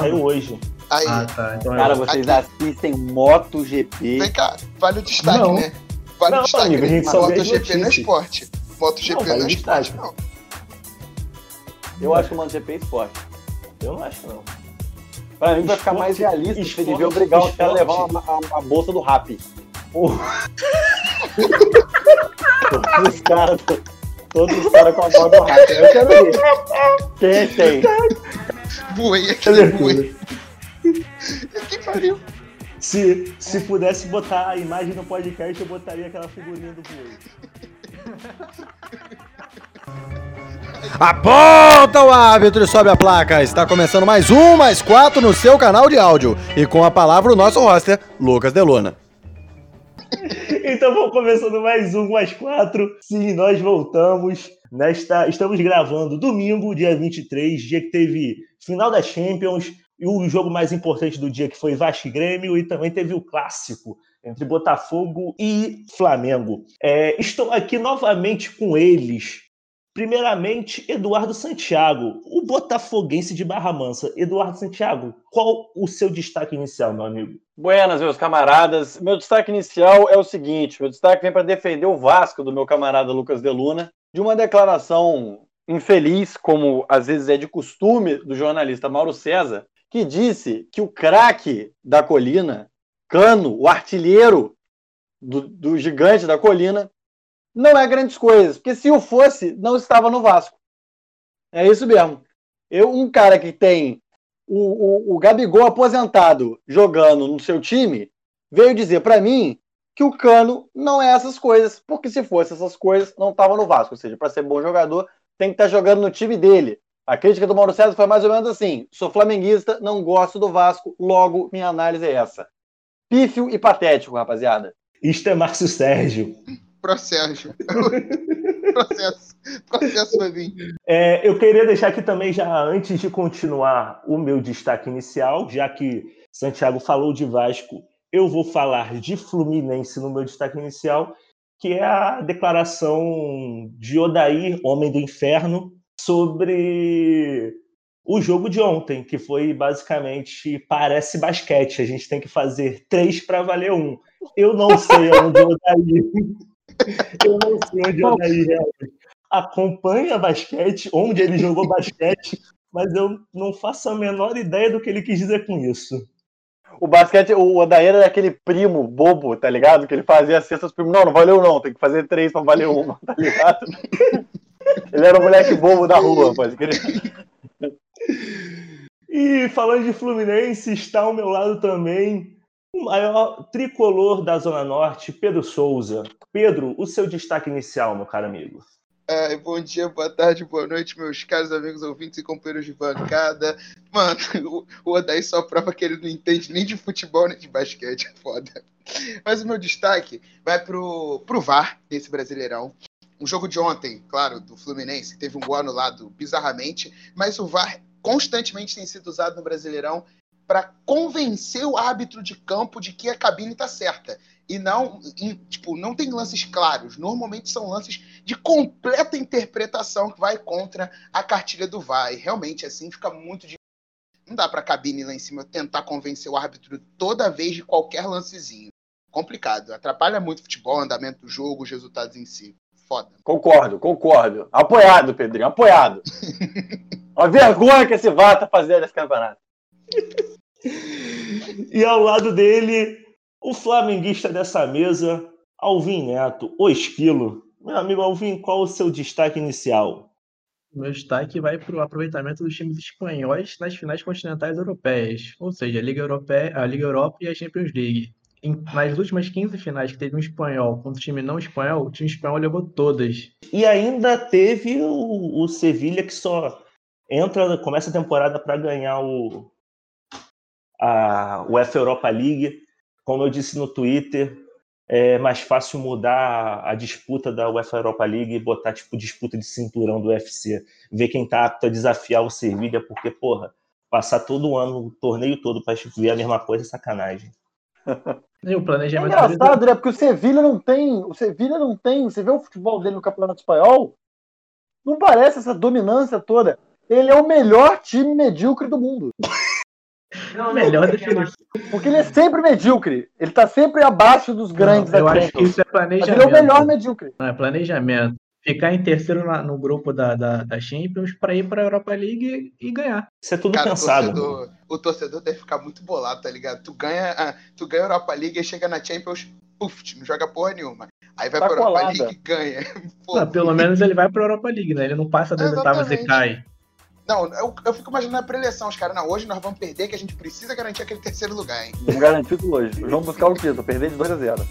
saiu hoje. Aí, Ah, tá. Então Cara, é... vocês Aqui. assistem MotoGP. vem cá, vale o destaque, Não. né? Vale Não, o destaque. amigo, a gente só vê as MotoGP não é esporte. MotoGP Não, não, vale é o esporte, destaque. não. Eu acho que o MotoGP é esporte. Eu não acho, não. Pra mim vai ficar Esporte- mais realista. Você esporte- devia obrigar os caras a levar esporte. uma- a, a bolsa do rap. Todos os caras, todos os caras com a bola do rato. Eu quero ver. Tem, tem. Voei Deixa aqui, eu ver voei. tudo. Que pariu. Se, se pudesse botar a imagem no podcast, eu botaria aquela figurinha do boi. Aponta o árbitro e sobe a placa. Está começando mais um, mais quatro no seu canal de áudio. E com a palavra o nosso roster, Lucas Delona. Então vamos começando mais um, mais quatro. Sim, nós voltamos. Nesta, estamos gravando domingo, dia 23, dia que teve final da Champions e o jogo mais importante do dia que foi Vasco e Grêmio e também teve o clássico entre Botafogo e Flamengo. É, estou aqui novamente com eles. Primeiramente, Eduardo Santiago, o botafoguense de Barra Mansa. Eduardo Santiago, qual o seu destaque inicial, meu amigo? Buenas, meus camaradas. Meu destaque inicial é o seguinte: meu destaque vem para defender o Vasco do meu camarada Lucas Deluna de uma declaração infeliz, como às vezes é de costume do jornalista Mauro César, que disse que o craque da colina, Cano, o artilheiro do, do gigante da colina, não é grandes coisas, porque se o fosse, não estava no Vasco. É isso mesmo. Eu, um cara que tem o, o, o Gabigol aposentado jogando no seu time, veio dizer para mim que o Cano não é essas coisas, porque se fosse essas coisas, não estava no Vasco. Ou seja, para ser bom jogador, tem que estar jogando no time dele. A crítica do Mauro César foi mais ou menos assim: sou flamenguista, não gosto do Vasco, logo minha análise é essa. Pífio e patético, rapaziada. Isto é Márcio Sérgio. Processo. processo. Processo vai vir. É, eu queria deixar aqui também, já antes de continuar o meu destaque inicial, já que Santiago falou de Vasco, eu vou falar de Fluminense no meu destaque inicial, que é a declaração de Odair, Homem do Inferno, sobre o jogo de ontem, que foi basicamente parece basquete. A gente tem que fazer três para valer um. Eu não sei onde o Odair. Eu não sei onde o Odair realmente acompanha basquete, onde ele jogou basquete, mas eu não faço a menor ideia do que ele quis dizer com isso. O basquete, o Odair era aquele primo bobo, tá ligado? Que ele fazia cestas primo. Não, não valeu não, tem que fazer três pra valer uma, tá ligado? Ele era o moleque bobo da rua, pode crer. E falando de Fluminense, está ao meu lado também o maior tricolor da Zona Norte, Pedro Souza. Pedro, o seu destaque inicial, meu caro amigo. Bom dia, boa tarde, boa noite, meus caros amigos ouvintes e companheiros de bancada. Mano, o, o Odaí só prova que ele não entende nem de futebol nem de basquete, é foda. Mas o meu destaque vai pro, pro VAR desse Brasileirão. O jogo de ontem, claro, do Fluminense, teve um gol anulado bizarramente, mas o VAR constantemente tem sido usado no Brasileirão para convencer o árbitro de campo de que a cabine está certa. E não, em- tipo, não tem lances claros. Normalmente são lances de completa interpretação que vai contra a cartilha do VAR. E realmente, assim, fica muito difícil. Não dá para a cabine lá em cima tentar convencer o árbitro toda vez de qualquer lancezinho. Complicado. Atrapalha muito o futebol, o andamento do jogo, os resultados em si. Foda. Concordo, concordo. Apoiado, Pedrinho, apoiado. Uma vergonha que esse VAR tá fazendo nesse campeonato. E ao lado dele, o flamenguista dessa mesa, Alvin Neto, o esquilo. Meu amigo Alvin, qual o seu destaque inicial? Meu destaque vai para o aproveitamento dos times espanhóis nas finais continentais europeias, ou seja, a Liga, Europeia, a Liga Europa e a Champions League. Em- nas últimas 15 finais que teve um espanhol contra um time não espanhol, o time espanhol levou todas. E ainda teve o, o Sevilha que só entra, começa a temporada para ganhar o a UEFA Europa League. Como eu disse no Twitter, é mais fácil mudar a disputa da UEFA Europa League e botar tipo disputa de cinturão do UFC, ver quem tá apto a desafiar o Sevilha, porque porra, passar todo ano, o torneio todo para ver a mesma coisa é sacanagem. E o É planejamento engraçado, né? Porque o Sevilha não tem. O Sevilha não tem. Você vê o futebol dele no Campeonato Espanhol? Não parece essa dominância toda. Ele é o melhor time medíocre do mundo. Melhor definição. Porque ele é sempre medíocre. Ele tá sempre abaixo dos grandes Não, eu acho que isso é Mas ele planejamento. é o melhor medíocre. Não, é planejamento. Ficar em terceiro na- no grupo da, da, da Champions para ir para a Europa League e, e ganhar. Isso é tudo Cara, o pensado. torcedor, o torcedor deve ficar muito bolado, tá ligado? Tu ganha, ah, tu ganha a Europa League e chega na Champions, puf, não joga porra nenhuma. Aí vai Tá pra Europa. League e ganha. Pô, Não, pelo menos ele vai para a Europa League, né? Ele não passa das oitavas e cai. Não, eu, eu fico imaginando a preleção. Os caras, não, hoje nós vamos perder, que a gente precisa garantir aquele terceiro lugar, hein? Vamos garantir o título hoje. Vamos buscar o título. Perder de 2 a 0.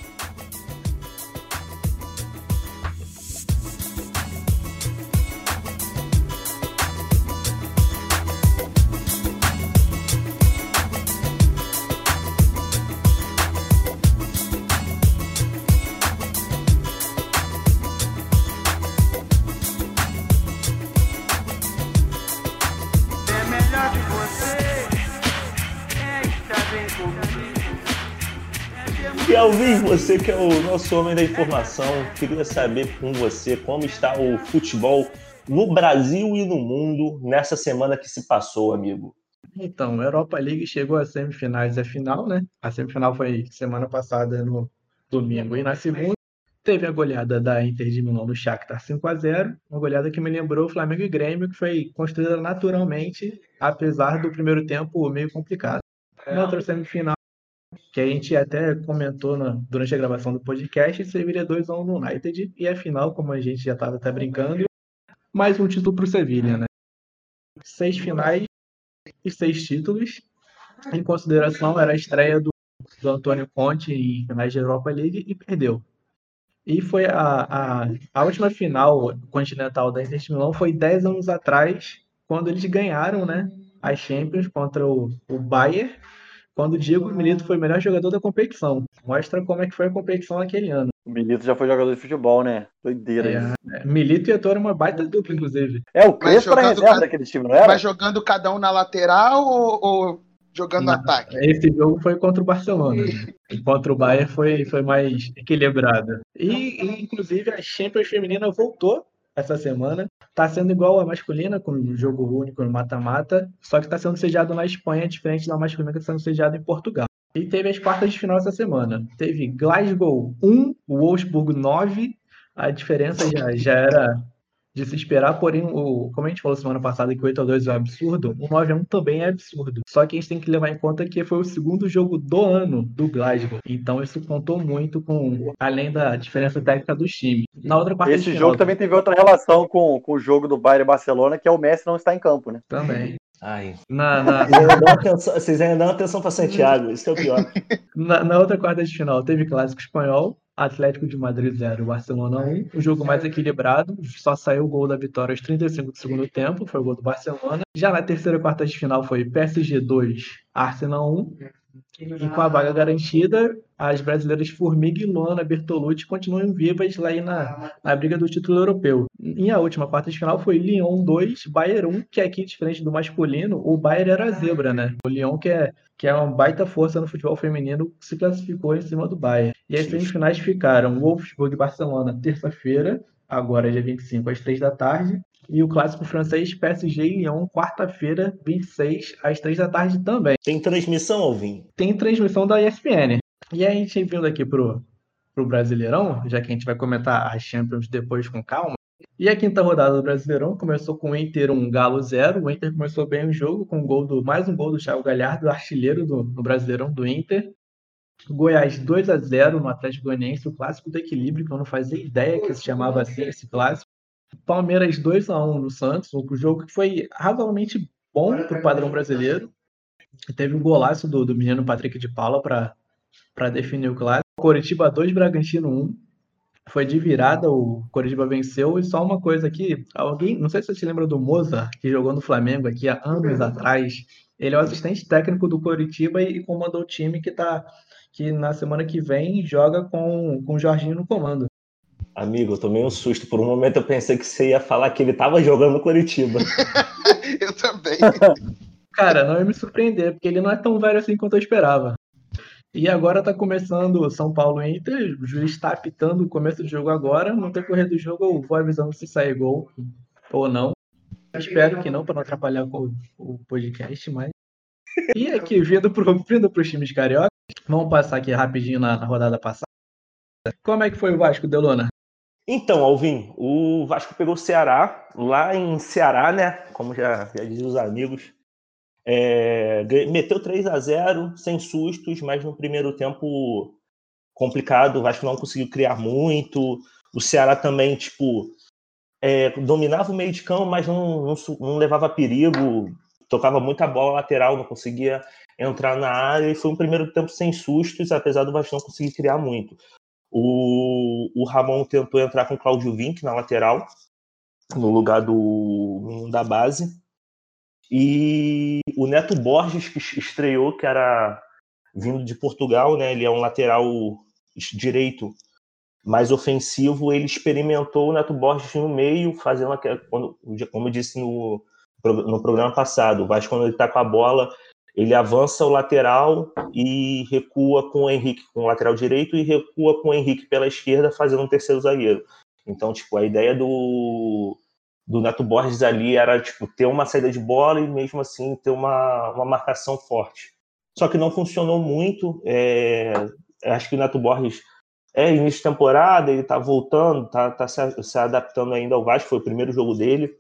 Você que é o nosso homem da informação, queria saber com você como está o futebol no Brasil e no mundo nessa semana que se passou, amigo. Então, a Europa League chegou às semifinais e a final, né? A semifinal foi semana passada no domingo. E na segunda teve a goleada da Inter de Milão do Shakhtar 5 a 0 uma goleada que me lembrou o Flamengo e Grêmio, que foi construída naturalmente, apesar do primeiro tempo meio complicado. Na outra semifinal, que a gente até comentou na- durante a gravação do podcast, Sevilha 2 a 1 no United, e a final, como a gente já estava até brincando, mais um título para o Sevilha, né? Seis finais e seis títulos. Em consideração, era a estreia do, do Antônio Conte em finais de Europa League e perdeu. E foi a, a, a última final continental da Inter de Milão foi 10 anos atrás, quando eles ganharam né, as Champions contra o, o Bayern, quando o Diego Milito foi o melhor jogador da competição. Mostra como é que foi a competição naquele ano. O Milito já foi jogador de futebol, né? Doideira isso. É, Milito e Eto'o era uma baita dupla, inclusive. É, o Crespo era reserva cada- daquele time, não era? Mas jogando cada um na lateral ou, ou jogando Não. ataque? Esse jogo foi contra o Barcelona. E contra o Bayern foi, foi mais equilibrado. E, e, inclusive, a Champions Feminina voltou essa semana. Tá sendo igual a masculina, com um jogo único no mata-mata, só que tá sendo sediado na Espanha, diferente da masculina que está sendo sediado em Portugal. E teve as quartas de final essa semana. Teve Glasgow 1, Wolfsburg 9. A diferença já, já era de se esperar, porém, o, como a gente falou semana passada que o 8x2 é um absurdo, o 9x1 também é absurdo. Só que a gente tem que levar em conta que foi o segundo jogo do ano do Glasgow. Então isso contou muito com, além da diferença técnica dos times. Na outra parte Esse jogo também teve outra relação com, com o jogo do Bayern e Barcelona, que é o Messi não está em campo, né? também. Ai. Na, na, Vocês ainda dão atenção, vocês ainda dão atenção para Santiago, isso que é o pior. Na, na outra quarta de final teve clássico espanhol, Atlético de Madrid 0, Barcelona 1. O jogo mais equilibrado, só saiu o gol da vitória aos 35 do segundo tempo, foi o gol do Barcelona. Já na terceira quarta de final foi PSG 2, Arsenal 1. E com a vaga garantida, as brasileiras Formiga e Luana Bertolucci continuam vivas lá na, na briga do título europeu. E a última quarta de final foi Lyon 2, Bayern 1, que aqui, diferente do masculino, o Bayern era a zebra, né? O Lyon, que é, que é uma baita força no futebol feminino, se classificou em cima do Bayern. E as semifinais ficaram Wolfsburg e Barcelona, terça-feira, agora dia 25, às 3 da tarde. E o clássico francês PSG e Lyon, quarta-feira, 26, às 3 da tarde também Tem transmissão, Alvin? tem transmissão da ESPN. E a gente vindo aqui pro, pro Brasileirão, já que a gente vai comentar as Champions depois com calma. E a quinta rodada do Brasileirão começou com o Inter 1, Galo 0. O Inter começou bem o jogo, com um gol do, mais um gol do Thiago Galhardo, artilheiro do, do Brasileirão do Inter. Goiás 2 a 0 no Atlético Goianiense, o clássico do equilíbrio, que eu não fazia ideia que se chamava assim esse clássico. Palmeiras 2 a 1 no Santos, um jogo que foi razoavelmente bom para o padrão brasileiro. Teve um golaço do, do menino Patrick de Paula para definir o clássico. Coritiba 2, Bragantino 1. Foi de virada, o Coritiba venceu. E só uma coisa aqui, alguém, não sei se você se lembra do Moza, que jogou no Flamengo aqui há anos atrás. Ele é o assistente técnico do Coritiba e, e comandou o time que tá que na semana que vem joga com, com o Jorginho no comando. Amigo, eu tomei um susto. Por um momento eu pensei que você ia falar que ele tava jogando no Curitiba. Eu também. Cara, não ia me surpreender, porque ele não é tão velho assim quanto eu esperava. E agora tá começando São Paulo e Inter, o juiz está apitando o começo do jogo agora, no decorrer do jogo eu vou avisando se sair gol ou não. Espero que não, para não atrapalhar com o podcast, mas E aqui, vindo pro, vindo pros times carioca, vamos passar aqui rapidinho na, na rodada passada. Como é que foi o Vasco, Delona? Então, Alvin, o Vasco pegou o Ceará, lá em Ceará, né? Como já, já dizem os amigos. É, meteu 3 a 0 sem sustos, mas no primeiro tempo complicado. O Vasco não conseguiu criar muito. O Ceará também, tipo, é, dominava o meio de campo, mas não, não não levava perigo. Tocava muita bola lateral, não conseguia entrar na área. E foi um primeiro tempo sem sustos, apesar do Vasco não conseguir criar muito. O, o Ramon tentou entrar com o Claudio Vinck na lateral, no lugar do menino da base. E o Neto Borges, que estreou, que era vindo de Portugal, né? Ele é um lateral direito mais ofensivo. Ele experimentou o Neto Borges no meio, fazendo como eu disse no, no programa passado, o Vasco, quando ele está com a bola, ele avança o lateral e recua com o Henrique com o lateral direito e recua com o Henrique pela esquerda, fazendo um terceiro zagueiro. Então, tipo, a ideia do, do Neto Borges ali era tipo ter uma saída de bola e mesmo assim ter uma, uma marcação forte. Só que não funcionou muito. é, acho que o Neto Borges é início de temporada, ele tá voltando, tá, tá se, se adaptando ainda ao Vasco, foi o primeiro jogo dele.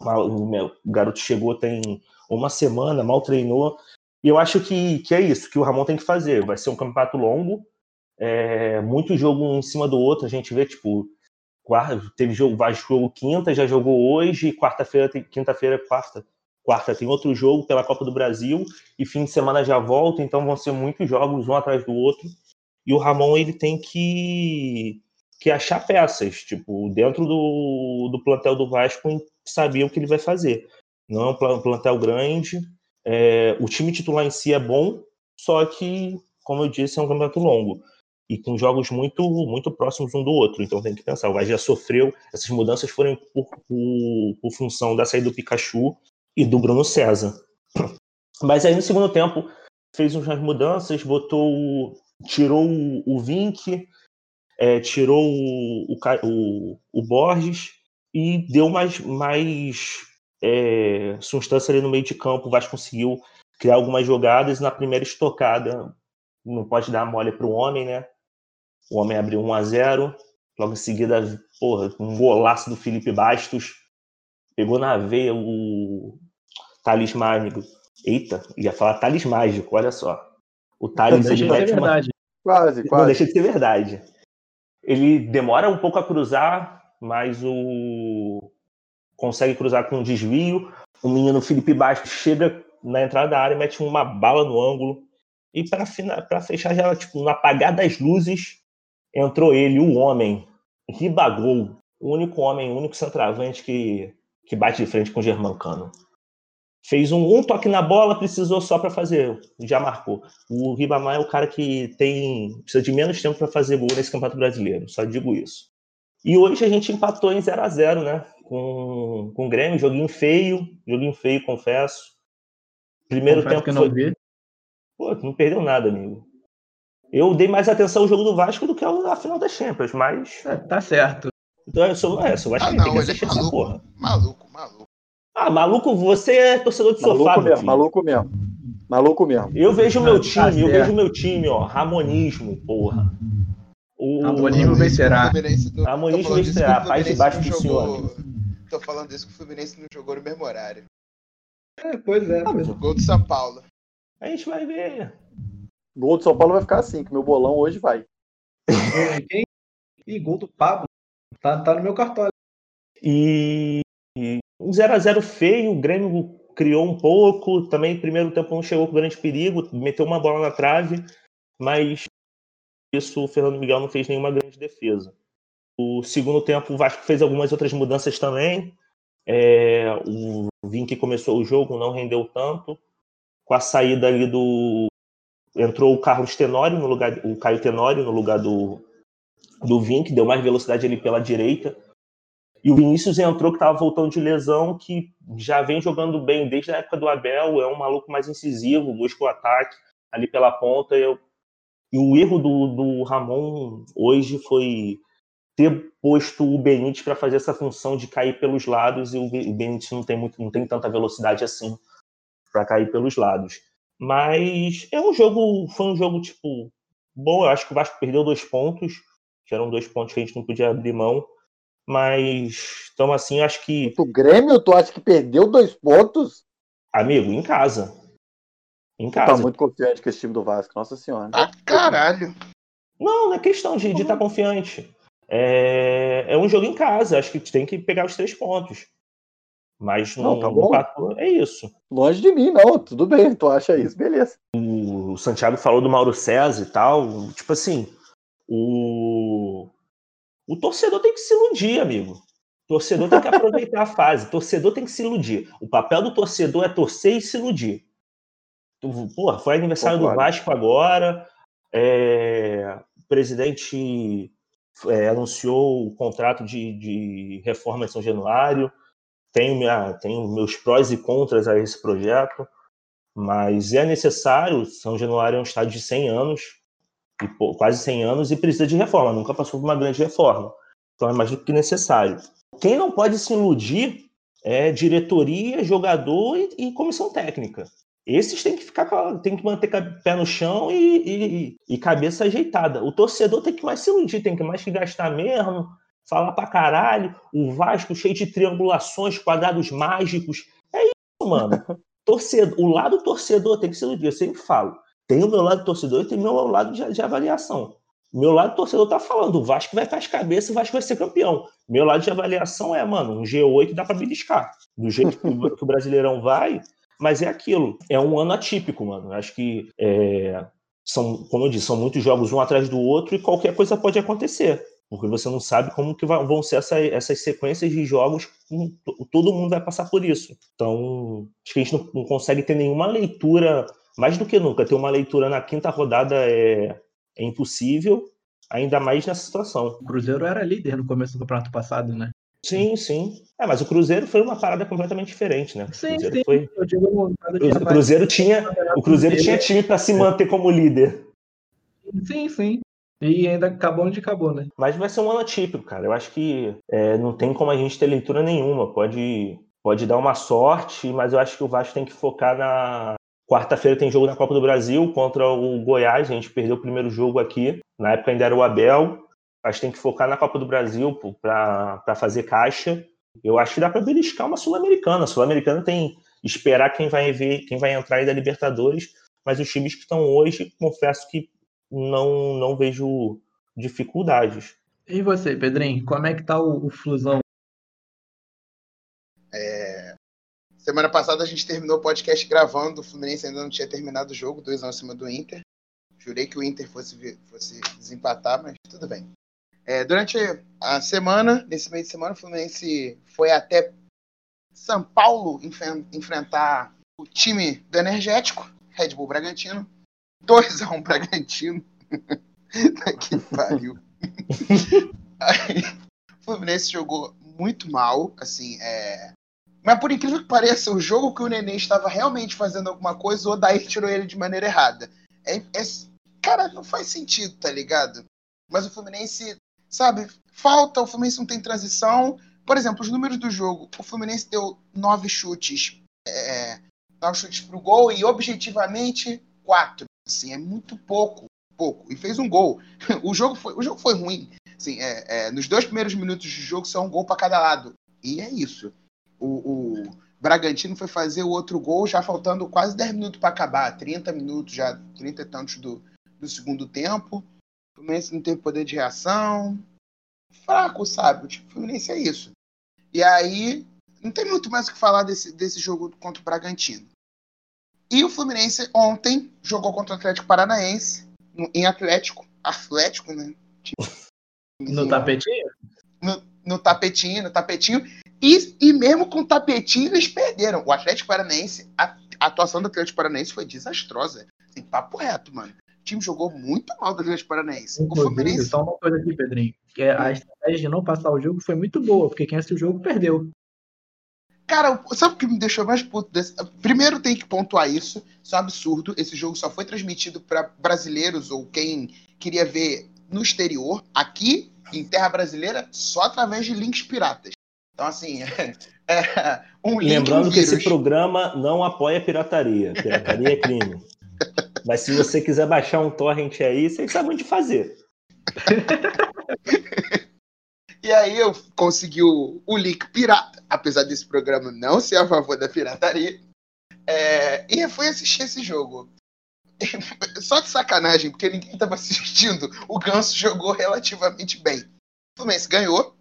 O garoto chegou tem uma semana, mal treinou. E eu acho que, que é isso que o Ramon tem que fazer. Vai ser um campeonato longo, é, muito jogo um em cima do outro. A gente vê, tipo, quarta, teve jogo, Vasco jogou quinta, já jogou hoje, quarta-feira, quinta-feira, quarta. Quarta tem outro jogo pela Copa do Brasil e fim de semana já volta, então vão ser muitos jogos um atrás do outro. E o Ramon ele tem que, que achar peças, tipo, dentro do, do plantel do Vasco, saber o que ele vai fazer. Não é um pla- plantel grande, é, o time titular em si é bom, só que, como eu disse, é um campeonato longo e com jogos muito muito próximos um do outro. Então tem que pensar, o Vasco já sofreu, essas mudanças foram por, por, por função da saída do Pikachu e do Bruno César. Mas aí no segundo tempo fez umas mudanças, botou, tirou o, o Vink, é, tirou o, o, o Borges e deu mais, mais é, substância ali no meio de campo. O Vasco conseguiu criar algumas jogadas na primeira estocada. Não pode dar mole para o homem, né? O homem abriu 1 a 0 Logo em seguida, porra, um golaço do Felipe Bastos. Pegou na veia o Thales Mágico. Eita, ia falar Thales Mágico, olha só. O Thales Deixa de ser uma- verdade. Quase, não quase. deixa de ser verdade. Ele demora um pouco a cruzar, mas o consegue cruzar com um desvio. O menino Felipe Bastos chega na entrada da área e mete uma bala no ângulo. E para fechar, já tipo, no apagar das luzes, entrou ele, o homem, Ribagol, o único homem, o único centroavante que, que bate de frente com o Germancano. Fez um, um toque na bola, precisou só para fazer, já marcou. O Ribamar é o cara que tem precisa de menos tempo para fazer gol nesse Campeonato Brasileiro, só digo isso. E hoje a gente empatou em 0 a 0 né? Com, com o Grêmio, joguinho feio, joguinho feio, confesso. Primeiro Confesso tempo que eu não foi... vi. Pô, tu não perdeu nada, amigo. Eu dei mais atenção ao jogo do Vasco do que a final da Champions, mas. É, tá certo. Então eu sou, é, sou Ah, Vasco, não, tem que é assistir essa maluco. porra. Maluco, maluco. Ah, maluco, você é torcedor de Maluco sofá, mesmo, filho. maluco mesmo. Maluco mesmo. Eu vejo o meu Ah, time, tá eu certo. vejo o meu time, ó. Ramonismo, porra. O... Ramonismo vencerá. Fluminense não- Amonismo tô falando disso vencerá. Paz Fluminense baixo não pro jogou- senhor. Tô falando disso que o Fluminense não jogou no mesmo horário. É, pois é. pois é. Gol do São Paulo. A gente vai ver. Gol do São Paulo vai ficar assim, que meu bolão hoje vai. Quem? Ih, gol do Pablo. Tá, tá no meu cartório. E e um 0x0 feio, o Grêmio criou um pouco, também primeiro tempo não chegou com grande perigo, meteu uma bola na trave, mas isso o Fernando Miguel não fez nenhuma grande defesa. O segundo tempo o Vasco fez algumas outras mudanças também. É, o Vink começou o jogo, não rendeu tanto. Com a saída ali do. Entrou o Carlos Tenório no lugar. O Caio Tenório no lugar do, do Vink, deu mais velocidade ali pela direita. E o Vinícius entrou que estava voltando de lesão, que já vem jogando bem desde a época do Abel, é um maluco mais incisivo, busca o ataque ali pela ponta. Eu... E o erro do, do Ramon hoje foi ter posto o Benítez para fazer essa função de cair pelos lados, e o Be- o Benítez não tem, muito, não tem tanta velocidade assim para cair pelos lados. Mas é um jogo, foi um jogo, tipo, bom. Eu acho que o Vasco perdeu dois pontos, que eram dois pontos que a gente não podia abrir mão. Mas, então, assim, eu acho que. O Grêmio, tu acha que perdeu dois pontos? Amigo, em casa. Em tá casa. muito confiante com esse time do Vasco, nossa senhora. Ah, caralho. Não, não é questão de estar confiante. É, é um jogo em casa, acho que tem que pegar os três pontos. Mas no, Não, tá bom. é isso. Longe de mim, não. Tudo bem, tu acha isso, beleza. O Santiago falou do Mauro César e tal. Tipo assim, o, o torcedor tem que se iludir, amigo. O torcedor tem que aproveitar a fase. O torcedor tem que se iludir. O papel do torcedor é torcer e se iludir. Porra, foi aniversário do Concordo. Vasco agora. é, o presidente é, anunciou o contrato de, de reforma de São Januário. Tenho, minha, tenho meus prós e contras a esse projeto, mas é necessário. São Januário é um estádio de 100 anos, e, pô, quase 100 anos, e precisa de reforma. Nunca passou por uma grande reforma. Então é mais do que necessário. Quem não pode se iludir é diretoria, jogador e, e comissão técnica. Esses têm que ficar, tem que manter pé no chão e, e- e cabeça ajeitada. O torcedor tem que mais se iludir, tem que mais que gastar mesmo, falar pra caralho. O Vasco cheio de triangulações, quadrados mágicos. É isso, mano. Torcedor, o lado torcedor tem que se iludir. Eu sempre falo. Tem o meu lado torcedor e tem o meu lado de, de avaliação. Meu lado torcedor tá falando, o Vasco vai para as cabeças, o Vasco vai ser campeão. Meu lado de avaliação é, mano, um G8 dá para beliscar. Do jeito que o Brasileirão vai, mas é aquilo. É um ano atípico, mano. Acho que é, são, como eu disse, são muitos jogos um atrás do outro e qualquer coisa pode acontecer. Porque você não sabe como que vão ser essa- essas sequências de jogos. to- Todo mundo vai passar por isso. Então, acho que a gente não, não consegue ter nenhuma leitura, mais do que nunca, ter uma leitura na quinta rodada é, é impossível, ainda mais nessa situação. O Cruzeiro era líder no começo do campeonato passado, né? Sim, sim. É, mas o Cruzeiro foi uma parada completamente diferente, né? O Sim, Cruzeiro sim. foi- Eu digo o Cruzeiro tinha, o Cruzeiro tinha time para se manter como líder. Sim, sim. E ainda acabou onde acabou, né? Mas vai ser um ano atípico, cara. Eu acho que é, não tem como a gente ter leitura nenhuma. Pode, pode dar uma sorte, mas eu acho que o Vasco tem que focar na. Quarta-feira tem jogo na Copa do Brasil contra o Goiás. A gente perdeu o primeiro jogo aqui. Na época ainda era o Abel. Acho que tem que focar na Copa do Brasil para fazer caixa. Eu acho que dá para beliscar uma Sul-Americana. A Sul-Americana tem esperar quem vai ver, quem vai entrar aí da Libertadores. Mas os times que estão hoje, confesso que não, não vejo dificuldades. E você, Pedrinho, como é que tá o, o Flusão? Semana passada a gente terminou o podcast gravando, o Fluminense ainda não tinha terminado o jogo, 2 a 1 acima do Inter. Jurei que o Inter fosse, fosse desempatar, mas tudo bem. É, durante a semana, nesse meio de semana, o Fluminense foi até São Paulo enfrentar o time do Energético, Red Bull Bragantino. 2 a 1 Bragantino. que pariu. Aí, o Fluminense jogou muito mal, assim, é, mas por incrível que pareça, o jogo que o Nenê estava realmente fazendo alguma coisa, o Odair tirou ele de maneira errada. É, é- cara, não faz sentido, tá ligado? Mas o Fluminense, sabe, falta, o Fluminense não tem transição. Por exemplo, os números do jogo, o Fluminense deu nove chutes, é, nove chutes pro gol e objetivamente quatro. Assim, é muito pouco, pouco. E fez um gol. O jogo foi, o jogo foi ruim. Assim, é, é, nos dois primeiros minutos de jogo são um gol para cada lado. E é isso o, o Bragantino foi fazer o outro gol já faltando quase 10 minutos para acabar, 30 minutos já, 30 e tantos do, do segundo tempo. Fluminense não teve poder de reação. Fraco, sabe? O time do Fluminense é isso. E aí, não tem muito mais o que falar desse, desse jogo contra o Bragantino. E o Fluminense ontem jogou contra o Atlético Paranaense, no- em Atlético, Atlético, né? No Enfim, tapetinho? no, no tapetinho, no tapetinho. E, e mesmo com o tapetinho, eles perderam. O Atlético Paranaense, a, a atuação do Atlético Paranaense foi desastrosa. Assim, papo reto, mano. O time jogou muito mal do Atlético Paranaense. O Inclusive, Fluminense. só uma coisa aqui, Pedrinho. Que é a estratégia de não passar o jogo foi muito boa, porque quem assistiu o jogo perdeu. Cara, sabe o que me deixou mais puto desse? Primeiro tem que pontuar isso. Isso é um absurdo. Esse jogo só foi transmitido para brasileiros ou quem queria ver no exterior. Aqui, em terra brasileira, só através de links piratas. Então, assim, é, um link, Lembrando um que esse programa não apoia pirataria. Pirataria é crime. Mas se você quiser baixar um torrent aí, vocês sabem onde fazer. E aí eu consegui o, o link pirata, apesar desse programa não ser a favor da pirataria. É, e eu fui assistir esse jogo. Só de sacanagem, porque ninguém estava assistindo, o Ganso jogou relativamente bem. O Fluminense ganhou.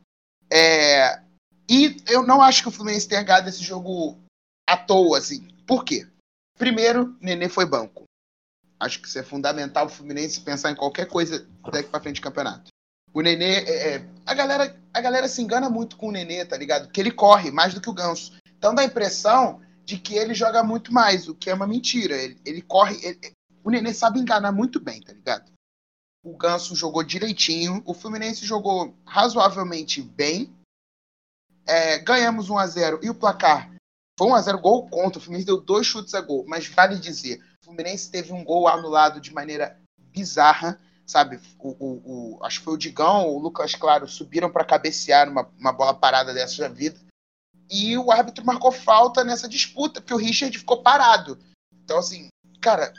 é, e eu não acho que o Fluminense tenha ganhado esse jogo à toa, assim. Por quê? Primeiro, Nenê foi banco. Acho que isso é fundamental o Fluminense pensar em qualquer coisa daqui pra frente de campeonato. O Nenê, é, é, a, galera, a galera se engana muito com o Nenê, tá ligado? Porque ele corre mais do que o Ganso. Então dá a impressão de que ele joga muito mais, o que é uma mentira. Ele, ele corre. ele- o Nenê sabe enganar muito bem, tá ligado? O Ganso jogou direitinho, o Fluminense jogou razoavelmente bem. É, ganhamos 1 a 0 e o placar foi 1 a 0 gol contra. O Fluminense deu dois chutes a gol, mas vale dizer, Fluminense teve um gol anulado de maneira bizarra, sabe? O, o- o- acho que foi o Digão, o Lucas Claro subiram para cabecear uma, uma bola parada dessa da vida. E o árbitro marcou falta nessa disputa, porque o Richard ficou parado. Então, assim, cara,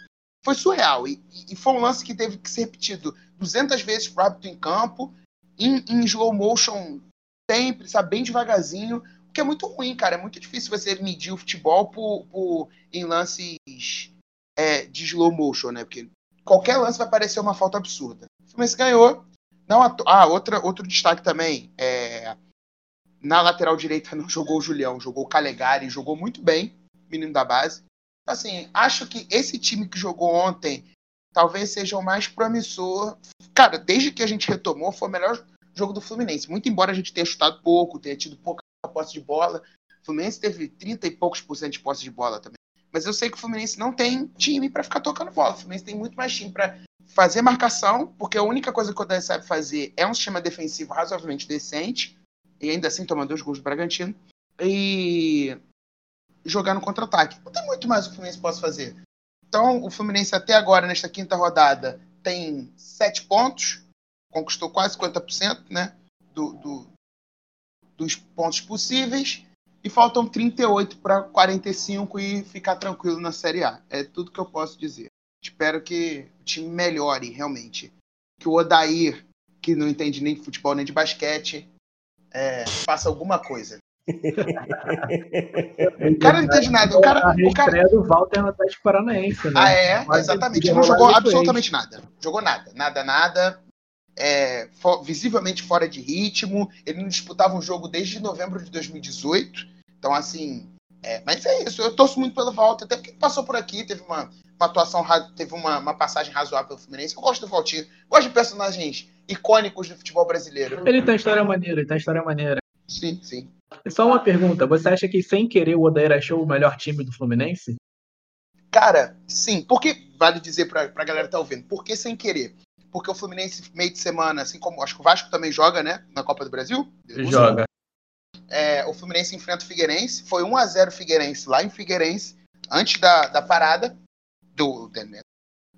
foi surreal. E, e- foi um lance que teve que ser repetido 200 vezes pro árbitro em campo, em, em slow motion sempre, sabe, bem devagarzinho. O que é muito ruim, cara. É muito difícil você medir o futebol por, por- em lances é, de slow motion, né? Porque qualquer lance vai parecer uma falta absurda. O Fluminense ganhou. Não ah, outra, outro destaque também. É, na lateral direita não jogou o Julião, jogou o Calegari, jogou muito bem, menino da base. Assim, acho que esse time que jogou ontem talvez seja o mais promissor. Cara, desde que a gente retomou, foi o melhor jogo do Fluminense. Muito embora a gente tenha chutado pouco, tenha tido pouca posse de bola. O Fluminense teve 30 e poucos por cento de posse de bola também. Mas eu sei que o Fluminense não tem time para ficar tocando bola. O Fluminense tem muito mais time para fazer marcação, porque a única coisa que o Odair sabe fazer é um sistema defensivo razoavelmente decente, e ainda assim tomando dois gols do Bragantino, e jogar no contra-ataque. Não tem muito mais o que o Fluminense possa fazer. Então, o Fluminense até agora, nesta quinta rodada, tem sete pontos, conquistou quase 50% né, do, do- dos pontos possíveis, e faltam 38 para 45 e ficar tranquilo na Série A. É tudo que eu posso dizer. Espero que o time melhore realmente. Que o Odair, que não entende nem de futebol nem de basquete, é, faça alguma coisa. O cara não entende nada. O cara, o cara, do Walter no Atlético Paranaense, né? ah, é? Exatamente. ele não jogou jogou absolutamente nada. Jogou nada. Nada, nada. É, visivelmente fora de ritmo. Ele não disputava um jogo desde novembro de 2018. Então, assim. é, mas é isso. Eu torço muito pelo Walter. Até porque passou por aqui. Teve uma, uma atuação. Teve uma, uma passagem razoável pelo Fluminense. Eu gosto do Valtinho. Gosto de personagens icônicos do futebol brasileiro. Ele tem história maneira, ele tem história maneira. Sim, sim. Só uma pergunta, você acha que sem querer o Odair achou o melhor time do Fluminense? Cara, sim. Porque, vale dizer pra, pra galera que tá ouvindo, por que sem querer? Porque o Fluminense, meio de semana, assim como acho que o Vasco também joga, né? Na Copa do Brasil. Joga. É, o Fluminense enfrenta o Figueirense. Foi 1 a 0 Figueirense lá em Figueirense, antes da, da parada do, da- né,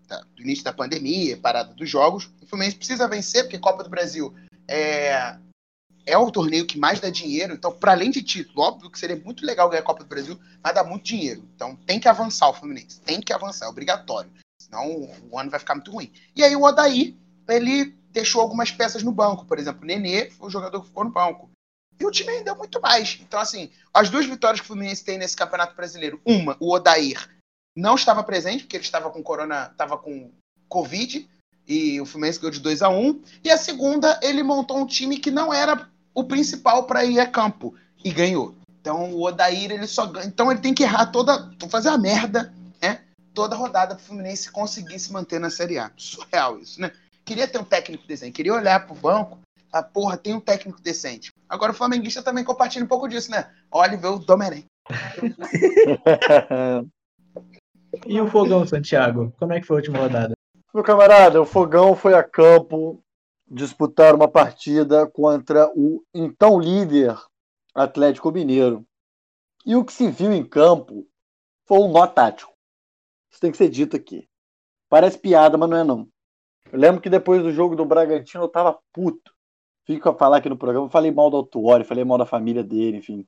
da- do início da pandemia, parada dos jogos. O Fluminense precisa vencer, porque Copa do Brasil é, é o torneio que mais dá dinheiro. Então, para além de título, óbvio que seria muito legal ganhar a Copa do Brasil, mas dá muito dinheiro. Então, tem que avançar o Fluminense. Tem que avançar, é obrigatório. Senão o ano vai ficar muito ruim. E aí o Odaí, ele deixou algumas peças no banco. Por exemplo, o Nenê foi o jogador que ficou no banco. E o time rendeu muito mais. Então, assim, as duas vitórias que o Fluminense tem nesse Campeonato Brasileiro, uma, o Odair não estava presente, porque ele estava com corona, estava com Covid, e o Fluminense ganhou de 2 a 1 E a segunda, ele montou um time que não era o principal para ir a campo, e ganhou. Então, o Odair, ele só ganha. Então, ele tem que errar toda. fazer a merda? Toda rodada para o Fluminense conseguir se manter na Série A. Surreal isso, né? Queria ter um técnico decente, queria olhar pro banco, a porra, tem um técnico decente. Agora o flamenguista também compartilha um pouco disso, né? Olha e vê o Domenech. E o Fogão, Santiago? Como é que foi a última rodada? Meu camarada, o Fogão foi a campo disputar uma partida contra o então líder Atlético Mineiro. E o que se viu em campo foi um nó tático. Isso tem que ser dito aqui. Parece piada, mas não é não. Eu lembro que depois do jogo do Bragantino eu tava puto. fico a falar aqui no programa, falei mal do Autuori, falei mal da família dele, enfim.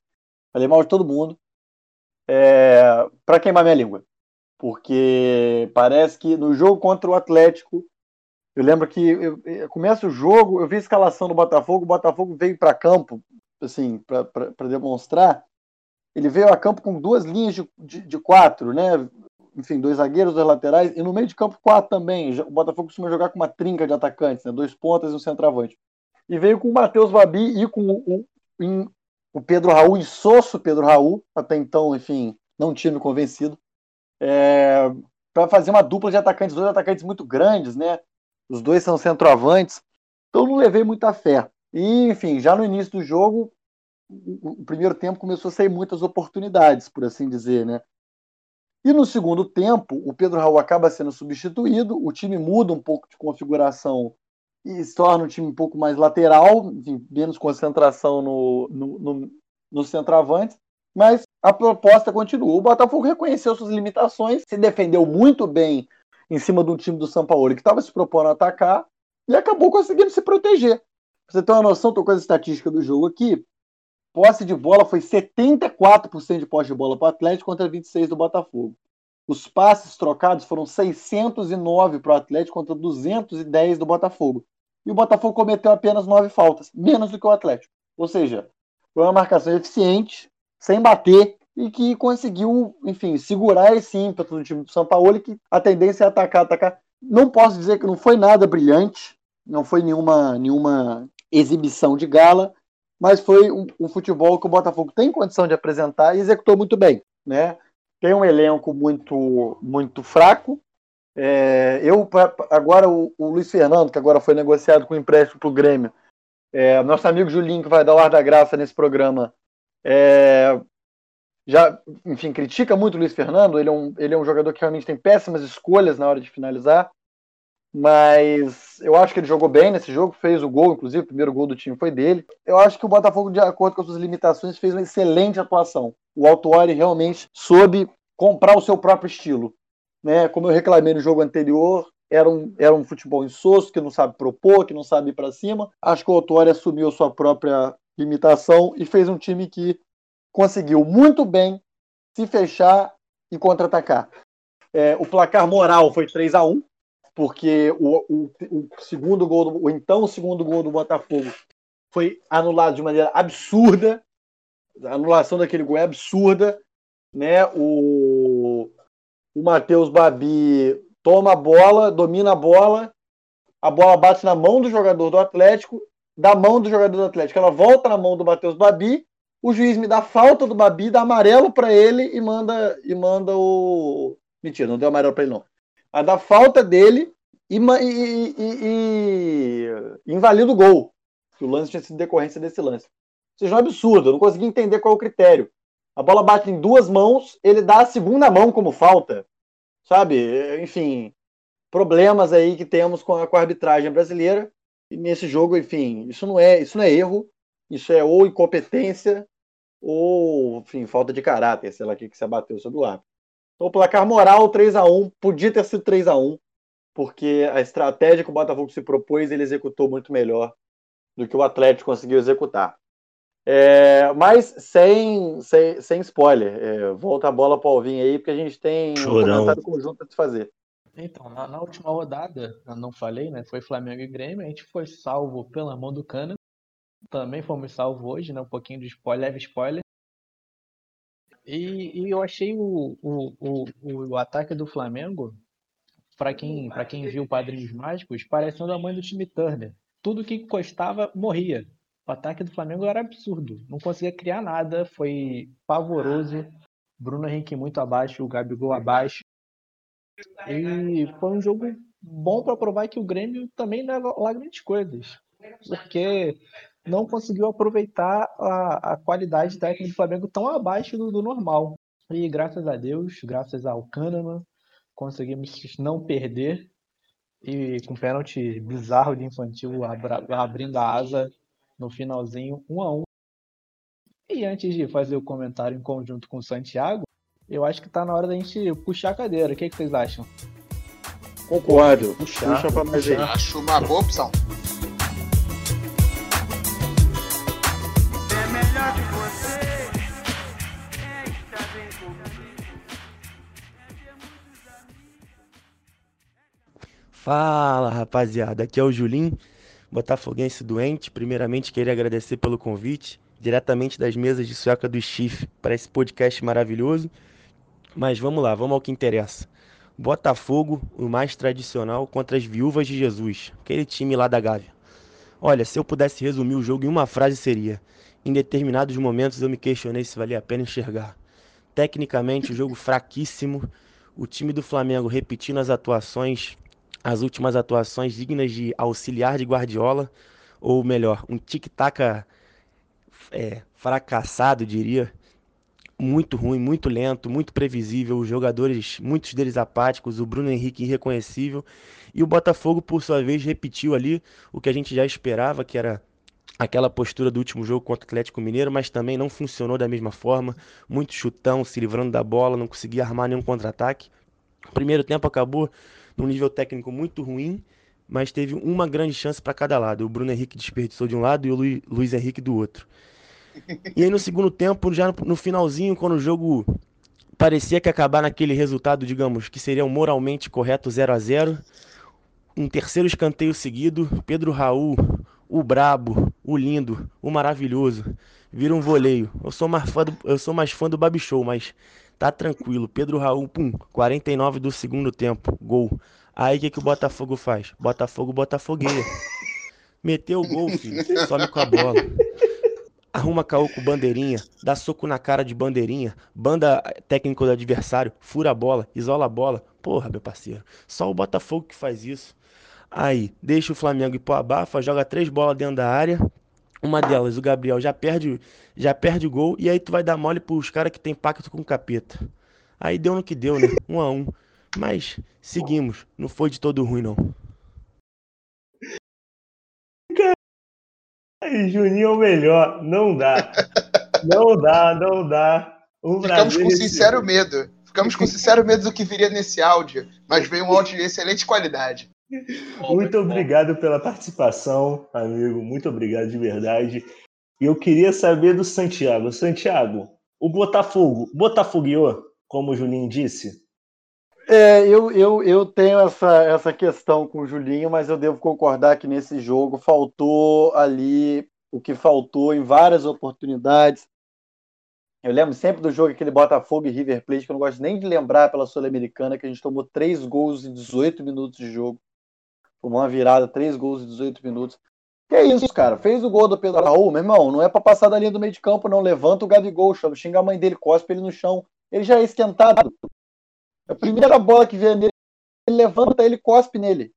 Falei mal de todo mundo. É, para queimar minha língua. Porque parece que no jogo contra o Atlético, eu lembro que eu, eu começa o jogo, eu vi a escalação do Botafogo, o Botafogo veio para campo, assim, para demonstrar. Ele veio a campo com duas linhas de, de, de, quatro, né? Enfim, dois zagueiros, dois laterais, e no meio de campo quatro também. O Botafogo costuma jogar com uma trinca de atacantes, né? Dois pontas e um centroavante. E veio com o Matheus Babi e com o, o, o Pedro Raul, insosso Pedro Raul, até então, enfim, não tinha me convencido, é, para fazer uma dupla de atacantes, dois atacantes muito grandes, né? Os dois são centroavantes, então não levei muita fé. E, enfim, já no início do jogo, o primeiro tempo começou a sair muitas oportunidades, por assim dizer, né? E no segundo tempo, o Pedro Raul acaba sendo substituído, o time muda um pouco de configuração e se torna um time um pouco mais lateral, menos concentração no, no, no, no centroavante, mas a proposta continua. O Botafogo reconheceu suas limitações, se defendeu muito bem em cima do time do São Paulo, que estava se propondo a atacar, e acabou conseguindo se proteger. Pra você ter uma noção, estou com a estatística do jogo aqui. Posse de bola foi 74% de posse de bola para o Atlético contra 26% do Botafogo. Os passes trocados foram 609 para o Atlético contra 210 do Botafogo e o Botafogo cometeu apenas nove faltas, menos do que o Atlético. Ou seja, foi uma marcação eficiente, sem bater, e que conseguiu, enfim, segurar esse ímpeto do time do São Paulo, que a tendência é atacar, atacar. Não posso dizer que não foi nada brilhante, não foi nenhuma, nenhuma exibição de gala, mas foi um, um futebol que o Botafogo tem condição de apresentar e executou muito bem, né? Tem um elenco muito, muito fraco, é, eu, agora, o, o, Luiz Fernando, que agora foi negociado com empréstimo para o Grêmio, é, nosso amigo Julinho, que vai dar o ar da graça nesse programa, é, já, enfim, critica muito o Luiz Fernando. Ele é, um, ele é um jogador que realmente tem péssimas escolhas na hora de finalizar, mas eu acho que ele jogou bem nesse jogo, fez o gol, inclusive, o primeiro gol do time foi dele. Eu acho que o Botafogo, de acordo com as suas limitações, fez uma excelente atuação. O Autuori realmente soube comprar o seu próprio estilo né? Como eu reclamei no jogo anterior, era um, era um futebol insosso, que não sabe propor, que não sabe ir para cima. Acho que o Autori assumiu sua própria limitação e fez um time que conseguiu muito bem se fechar e contra-atacar. É, o placar moral foi 3 a 1 porque o, o, o, segundo gol, o então segundo gol do Botafogo foi anulado de maneira absurda. A anulação daquele gol é absurda, né? O, o Matheus Babi toma a bola, domina a bola, a bola bate na mão do jogador do Atlético, da mão do jogador do Atlético, ela volta na mão do Matheus Babi, o juiz me dá falta do Babi, dá amarelo para ele e manda e manda o mentira, não deu amarelo para ele não, a dá falta dele e, e, e, e invalida o gol. O lance tinha sido decorrência desse lance. Seja, um absurdo, eu não consegui entender qual é o critério. A bola bate em duas mãos, ele dá a segunda mão como falta. Sabe? Enfim, problemas aí que temos com a, com a arbitragem brasileira. E nesse jogo, enfim, isso não é, isso não é erro, isso é ou incompetência ou, enfim, falta de caráter, sei lá o que, que se abateu sobre o árbitro. Então, o placar moral 3 a 1 podia ter sido 3 a 1 porque a estratégia que o Botafogo se propôs, ele executou muito melhor do que o Atlético conseguiu executar. É, mas sem, sem, sem spoiler, é, volta a bola para o Alvin aí, porque a gente tem Chorão. um comentário conjunto para se fazer. Então, na, na, última rodada, eu não falei, né? Foi Flamengo e Grêmio, a gente foi salvo pela mão do Cana. Também fomos salvos hoje, né? Um pouquinho de spoiler, leve spoiler. E, e eu achei o, o, o, o, ataque do Flamengo, para quem, quem viu Padrinhos Mágicos, parecendo a mãe do time Turner. Tudo que encostava morria. O ataque do Flamengo era absurdo. Não conseguia criar nada. Foi pavoroso. Bruno Henrique muito abaixo, o Gabigol abaixo. E foi um jogo bom para provar que o Grêmio também dá lá grandes coisas. Porque não conseguiu aproveitar a, a qualidade técnica do Flamengo tão abaixo do, do normal. E graças a Deus, graças ao Kahneman, conseguimos não perder. E com pênalti bizarro de infantil abrindo a asa no finalzinho, um a um. E antes de fazer o comentário em conjunto com o Santiago, eu acho que tá na hora da gente puxar a cadeira. O que, que vocês acham? Concordo. Puxar, Puxa pra mais Acho uma boa opção. Fala rapaziada, aqui é o Julinho, botafoguense doente. Primeiramente, queria agradecer pelo convite, diretamente das mesas de sueca do Chifre, para esse podcast maravilhoso. Mas vamos lá, vamos ao que interessa. Botafogo, o mais tradicional, contra as viúvas de Jesus, aquele time lá da Gávea. Olha, se eu pudesse resumir o jogo em uma frase seria: em determinados momentos eu me questionei se valia a pena enxergar. Tecnicamente, o jogo fraquíssimo, o time do Flamengo repetindo as atuações, as últimas atuações dignas de auxiliar de Guardiola, ou melhor, um tic-tac é, fracassado, diria muito ruim, muito lento, muito previsível, os jogadores, muitos deles apáticos, o Bruno Henrique irreconhecível, e o Botafogo, por sua vez, repetiu ali o que a gente já esperava, que era aquela postura do último jogo contra o Atlético Mineiro, mas também não funcionou da mesma forma, muito chutão, se livrando da bola, não conseguia armar nenhum contra-ataque. O primeiro tempo acabou num nível técnico muito ruim, mas teve uma grande chance para cada lado. O Bruno Henrique desperdiçou de um lado e o Luiz Henrique do outro. E aí no segundo tempo, já no finalzinho, quando o jogo parecia que acabar naquele resultado, digamos, que seria um moralmente correto 0 a 0 um terceiro escanteio seguido, Pedro Raul, o brabo, o lindo, o maravilhoso, vira um voleio. Eu sou mais fã do, eu sou mais fã do Babi Show, mas tá tranquilo. Pedro Raul, pum, 49 do segundo tempo, gol. Aí o que, que o Botafogo faz? Botafogo, Botafogueia. Meteu o gol, filho. Some com a bola arruma caô com bandeirinha, dá soco na cara de bandeirinha, banda técnico do adversário, fura a bola, isola a bola. Porra, meu parceiro, só o Botafogo que faz isso. Aí, deixa o Flamengo ir pro abafa, joga três bolas dentro da área. Uma delas, o Gabriel já perde, já perde o gol e aí tu vai dar mole pros caras que tem pacto com o capeta. Aí deu no que deu, né? Um a um. Mas seguimos, não foi de todo ruim não. Aí, Juninho é o melhor. Não dá. Não dá, não dá. Um Ficamos com sincero medo. Ficamos com sincero medo do que viria nesse áudio, mas veio um áudio de excelente qualidade. Muito obrigado pela participação, amigo. Muito obrigado de verdade. E eu queria saber do Santiago. Santiago, o Botafogo, Botafogueou, como o Julinho disse? É, eu, eu, eu tenho essa, essa questão com o Julinho, mas eu devo concordar que nesse jogo faltou ali o que faltou em várias oportunidades. Eu lembro sempre do jogo aquele Botafogo e River Plate, que eu não gosto nem de lembrar pela Sul-Americana, que a gente tomou três gols em 18 minutos de jogo. Tomou uma virada, três gols em 18 minutos. Que é isso, cara? Fez o gol do Pedro Raul, meu irmão, não é para passar da linha do meio de campo, não. Levanta o Gabigol, chama, xinga a mãe dele, cospe ele no chão. Ele já é esquentado. A primeira bola que vier nele, ele levanta ele cospe nele.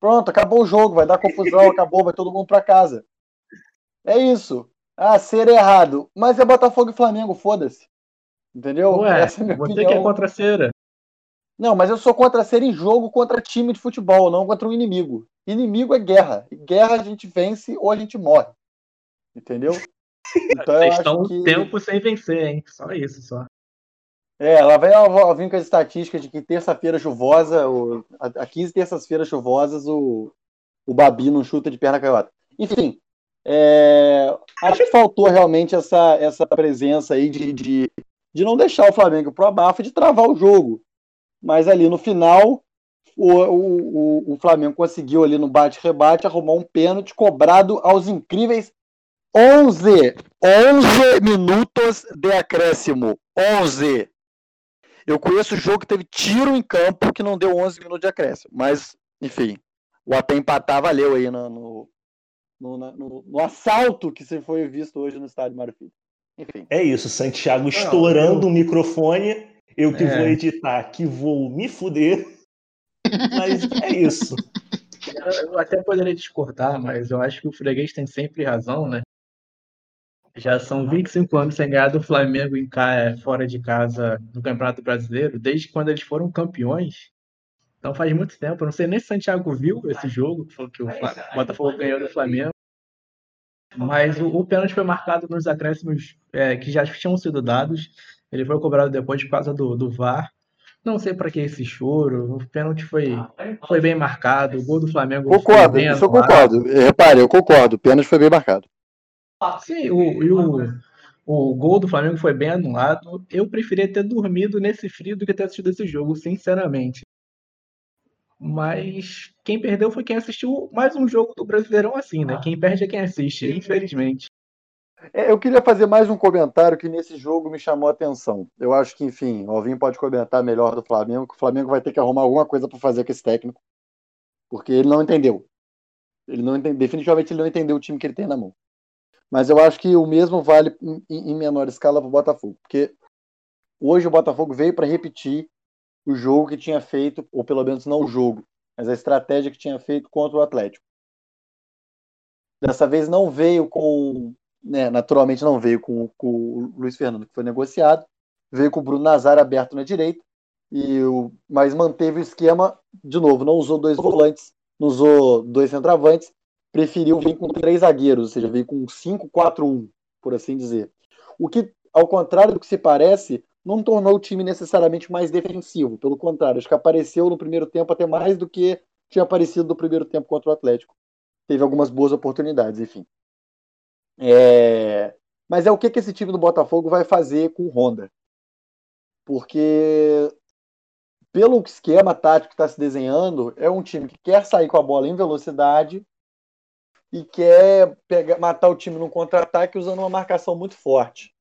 Pronto, acabou o jogo, vai dar confusão, acabou, vai todo mundo para casa. É isso. Ah, ser errado. Mas é Botafogo e Flamengo, foda-se. Entendeu? Ué, Essa é minha você opinião. que é contra a cera. Não, mas eu sou contra ser em jogo contra time de futebol, não contra um inimigo. Inimigo é guerra. E guerra a gente vence ou a gente morre. Entendeu? Então, Vocês estão que... um tempo sem vencer, hein? Só isso, só. É, ela vai vir com as estatísticas de que terça-feira chuvosa, a 15 terças-feiras chuvosas, o, o Babi não chuta de perna canhota. Enfim, é, acho que faltou realmente essa, essa presença aí de, de, de não deixar o Flamengo pro abafo de travar o jogo. Mas ali no final, o, o, o Flamengo conseguiu ali no bate-rebate arrumar um pênalti cobrado aos incríveis 11, 11 minutos de acréscimo. 11. Eu conheço o jogo que teve tiro em campo que não deu 11 minutos de acréscimo. Mas, enfim, o até empatar valeu aí no, no, no, no, no assalto que se foi visto hoje no estádio Mário Filho. Enfim. É isso, Santiago estourando o microfone. Eu que é. vou editar, que vou me fuder. Mas é isso. Eu até poderia discordar, mas eu acho que o freguês tem sempre razão, né? Já são 25 anos sem ganhar do Flamengo em ca... fora de casa no Campeonato Brasileiro, desde quando eles foram campeões. Então faz muito tempo. Eu não sei nem se Santiago viu esse jogo, que o Botafogo ganhou do Flamengo. Mas o, o pênalti foi marcado nos acréscimos é, que já tinham sido dados. Ele foi cobrado depois por causa do, do VAR. Não sei para que esse choro. O pênalti foi, foi bem marcado. O gol do Flamengo. Concordo, isso eu concordo. Repare, eu concordo. O pênalti foi bem marcado. Sim, o, e o, o gol do Flamengo foi bem anulado. Eu preferia ter dormido nesse frio do que ter assistido esse jogo, sinceramente. Mas quem perdeu foi quem assistiu mais um jogo do Brasileirão assim, né? Quem perde é quem assiste, infelizmente. É, eu queria fazer mais um comentário que nesse jogo me chamou a atenção. Eu acho que, enfim, o Alvin pode comentar melhor do Flamengo, que o Flamengo vai ter que arrumar alguma coisa para fazer com esse técnico, porque ele não entendeu. Ele não entende, definitivamente ele não entendeu o time que ele tem na mão. Mas eu acho que o mesmo vale em, em menor escala para o Botafogo, porque hoje o Botafogo veio para repetir o jogo que tinha feito, ou pelo menos não o jogo, mas a estratégia que tinha feito contra o Atlético. Dessa vez não veio com, né, naturalmente não veio com, com, o Luiz Fernando, que foi negociado, veio com o Bruno Nazar aberto na direita, e o, mas manteve o esquema, de novo, não usou dois volantes, não usou dois centroavantes, preferiu vir com três zagueiros, ou seja, veio com 5-4-1, por assim dizer. O que, ao contrário do que se parece, não tornou o time necessariamente mais defensivo. Pelo contrário, acho que apareceu no primeiro tempo até mais do que tinha aparecido no primeiro tempo contra o Atlético. Teve algumas boas oportunidades, enfim. É... Mas é o que, que esse time do Botafogo vai fazer com o Honda. Porque, pelo esquema tático que está se desenhando, é um time que quer sair com a bola em velocidade e quer pegar, matar o time no contra-ataque usando uma marcação muito forte.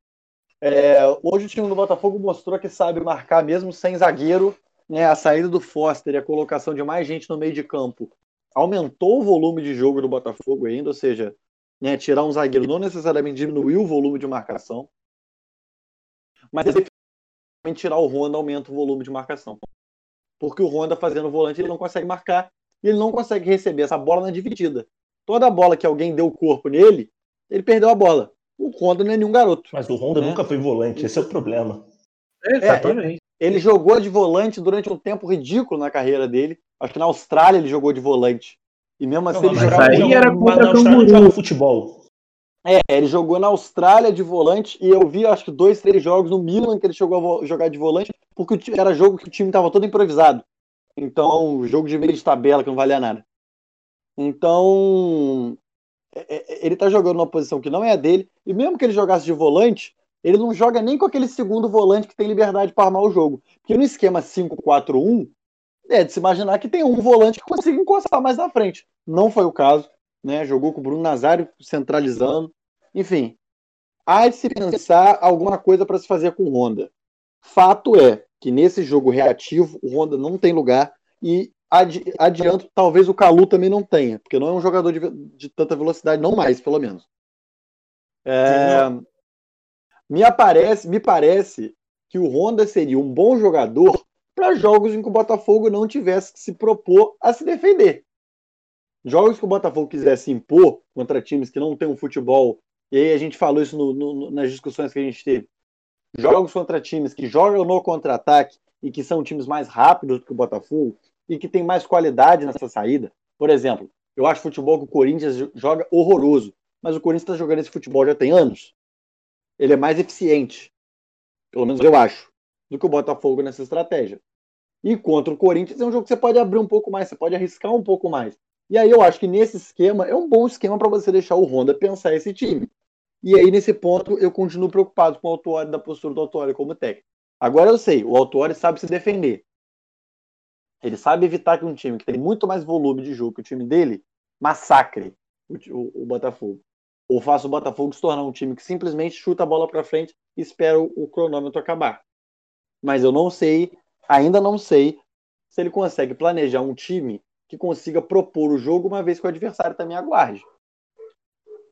É, hoje o time do Botafogo mostrou que sabe marcar mesmo sem zagueiro. Né, a saída do Foster e a colocação de mais gente no meio de campo aumentou o volume de jogo do Botafogo ainda, ou seja, né, tirar um zagueiro não necessariamente diminuiu o volume de marcação, mas efetivamente tirar o Honda aumenta o volume de marcação. Porque o Honda fazendo volante ele não consegue marcar e ele não consegue receber essa bola na dividida. Toda bola que alguém deu o corpo nele, ele perdeu a bola. O Honda não é nenhum garoto. Mas o Honda né? nunca foi volante, esse é o problema. Exatamente. É, ele jogou de volante durante um tempo ridículo na carreira dele. Acho que na Austrália ele jogou de volante. E mesmo assim não, ele jogava. Aí era contra Austrália futebol. É, ele jogou na Austrália de volante e eu vi acho que dois, três jogos no Milan que ele chegou a jogar de volante, porque era jogo que o time estava todo improvisado. Então, jogo de meio de tabela que não valia nada. Então, é, é, ele tá jogando numa posição que não é a dele, e mesmo que ele jogasse de volante, ele não joga nem com aquele segundo volante que tem liberdade para armar o jogo. Porque no esquema 5-4-1, é de se imaginar que tem um volante que consiga encostar mais na frente. Não foi o caso, né? Jogou com o Bruno Nazário centralizando. Enfim, há de se pensar alguma coisa para se fazer com o Honda. Fato é que nesse jogo reativo, o Honda não tem lugar e adi adianto, talvez o Calu também não tenha, porque não é um jogador de, de tanta velocidade, não mais, pelo menos. É, me, aparece, me parece que o Honda seria um bom jogador para jogos em que o Botafogo não tivesse que se propor a se defender. Jogos que o Botafogo quisesse impor contra times que não têm um futebol, e aí a gente falou isso no, no, nas discussões que a gente teve. Jogos contra times que jogam no contra-ataque e que são times mais rápidos do que o Botafogo, e que tem mais qualidade nessa saída. Por exemplo, eu acho futebol que o Corinthians joga horroroso, mas o Corinthians está jogando esse futebol já tem anos. Ele é mais eficiente, pelo menos eu acho, do que o Botafogo nessa estratégia. E contra o Corinthians é um jogo que você pode abrir um pouco mais, você pode arriscar um pouco mais. E aí eu acho que nesse esquema é um bom esquema para você deixar o Honda pensar esse time. E aí, nesse ponto, eu continuo preocupado com o Autuori, da postura do Autuori como técnico. Agora eu sei, o Autuori sabe se defender. Ele sabe evitar que um time que tem muito mais volume de jogo que o time dele massacre o, o, o Botafogo. Ou faça o Botafogo se tornar um time que simplesmente chuta a bola para frente e espera o, o cronômetro acabar. Mas eu não sei, ainda não sei, se ele consegue planejar um time que consiga propor o jogo uma vez que o adversário também aguarde.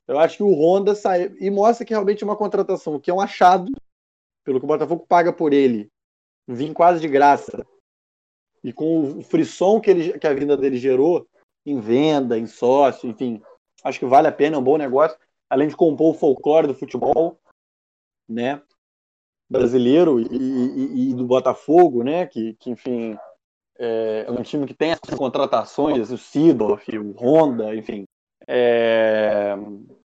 Eu acho que o Honda sai e mostra que realmente é uma contratação que é um achado, pelo que o Botafogo paga por ele, vim quase de graça, e com o frisson que, ele, que a vinda dele gerou em venda, em sócio, enfim, acho que vale a pena, é um bom negócio, além de compor o folclore do futebol, né, brasileiro e, e, e do Botafogo, né, que, que enfim, é, é um time que tem essas contratações, o Sidorf, o Honda, enfim. É...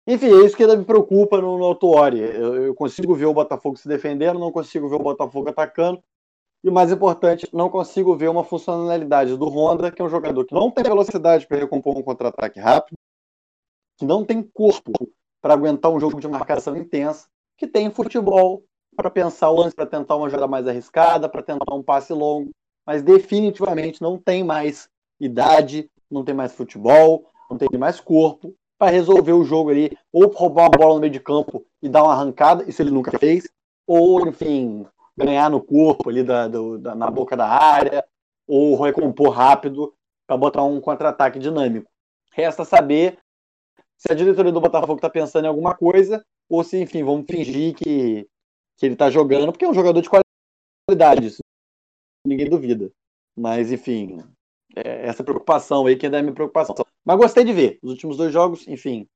Enfim, é isso que me preocupa no, no. Eu, eu, consigo ver o Botafogo se defendendo, não consigo ver o Botafogo atacando, e o mais importante, não consigo ver uma funcionalidade do Honda, que é um jogador que não tem velocidade para recompor um contra-ataque rápido, que não tem corpo para aguentar um jogo de marcação intensa, que tem futebol para pensar o lance, para tentar uma jogada mais arriscada, para tentar um passe longo, mas definitivamente não tem mais idade, não tem mais futebol, não tem mais corpo para resolver o jogo ali, ou roubar uma bola no meio de campo e dar uma arrancada, isso ele nunca fez, ou, enfim, ganhar no corpo ali da, do, da, na boca da área, ou recompor rápido para botar um contra-ataque dinâmico. Resta saber se a diretoria do Botafogo está pensando em alguma coisa, ou se, enfim, vamos fingir que, que ele está jogando, porque é um jogador de qualidade, isso ninguém duvida. Mas, enfim, é essa preocupação aí que ainda é minha preocupação. Mas gostei de ver. Os últimos dois jogos, enfim,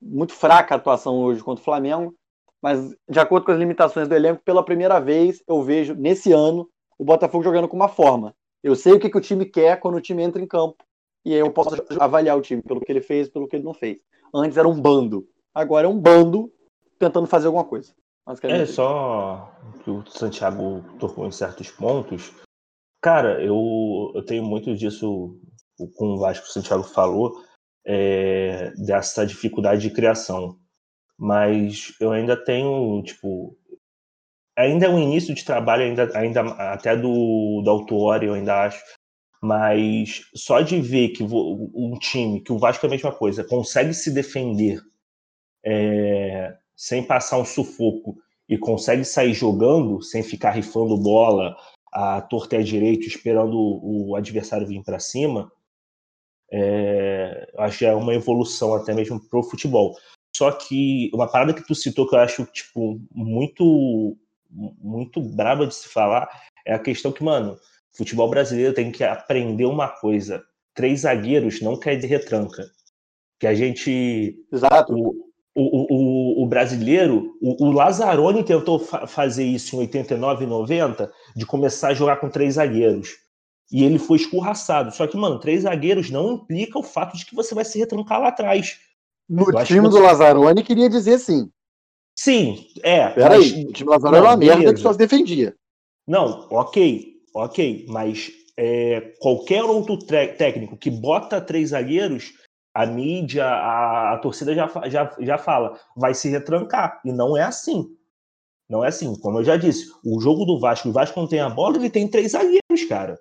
muito fraca a atuação hoje contra o Flamengo, mas de acordo com as limitações do elenco, pela primeira vez eu vejo nesse ano o Botafogo jogando com uma forma. Eu sei o que, que o time quer quando o time entra em campo e aí eu posso avaliar o time pelo que ele fez, pelo que ele não fez. Antes era um bando, agora é um bando tentando fazer alguma coisa. É só que o Santiago tocou em certos pontos. Cara, eu, eu tenho muito disso com o Vasco, o Santiago falou, é, dessa dificuldade de criação. Mas eu ainda tenho, tipo, ainda é um início de trabalho, ainda, ainda até do, do Autuori, eu ainda acho. Mas só de ver que um time, que o Vasco é a mesma coisa, consegue se defender é, sem passar um sufoco e consegue sair jogando, sem ficar rifando bola a torta e a direito, esperando o, o adversário vir para cima, é, acho que é uma evolução até mesmo pro futebol. Só que uma parada que tu citou que eu acho tipo muito muito braba de se falar é a questão que, mano, futebol brasileiro tem que aprender uma coisa. Três zagueiros não quer de retranca. Que a gente. Exato. O, o, o, o brasileiro, o, o Lazzaroni tentou fa fazer isso em 89 e 90, de começar a jogar com três zagueiros. E ele foi escorraçado. Só que, mano, três zagueiros não implica o fato de que você vai se retrancar lá atrás. No Eu time do Lazzaroni, queria dizer sim. Sim, é. Peraí, o time do Lazzaroni era uma merda que só se defendia. Não, ok, ok. Mas é, qualquer outro técnico que bota três zagueiros, a mídia, a, a torcida já, já, já fala, vai se retrancar. E não é assim. Não é assim. Como eu já disse, o jogo do Vasco, o Vasco não tem a bola, ele tem três zagueiros, cara.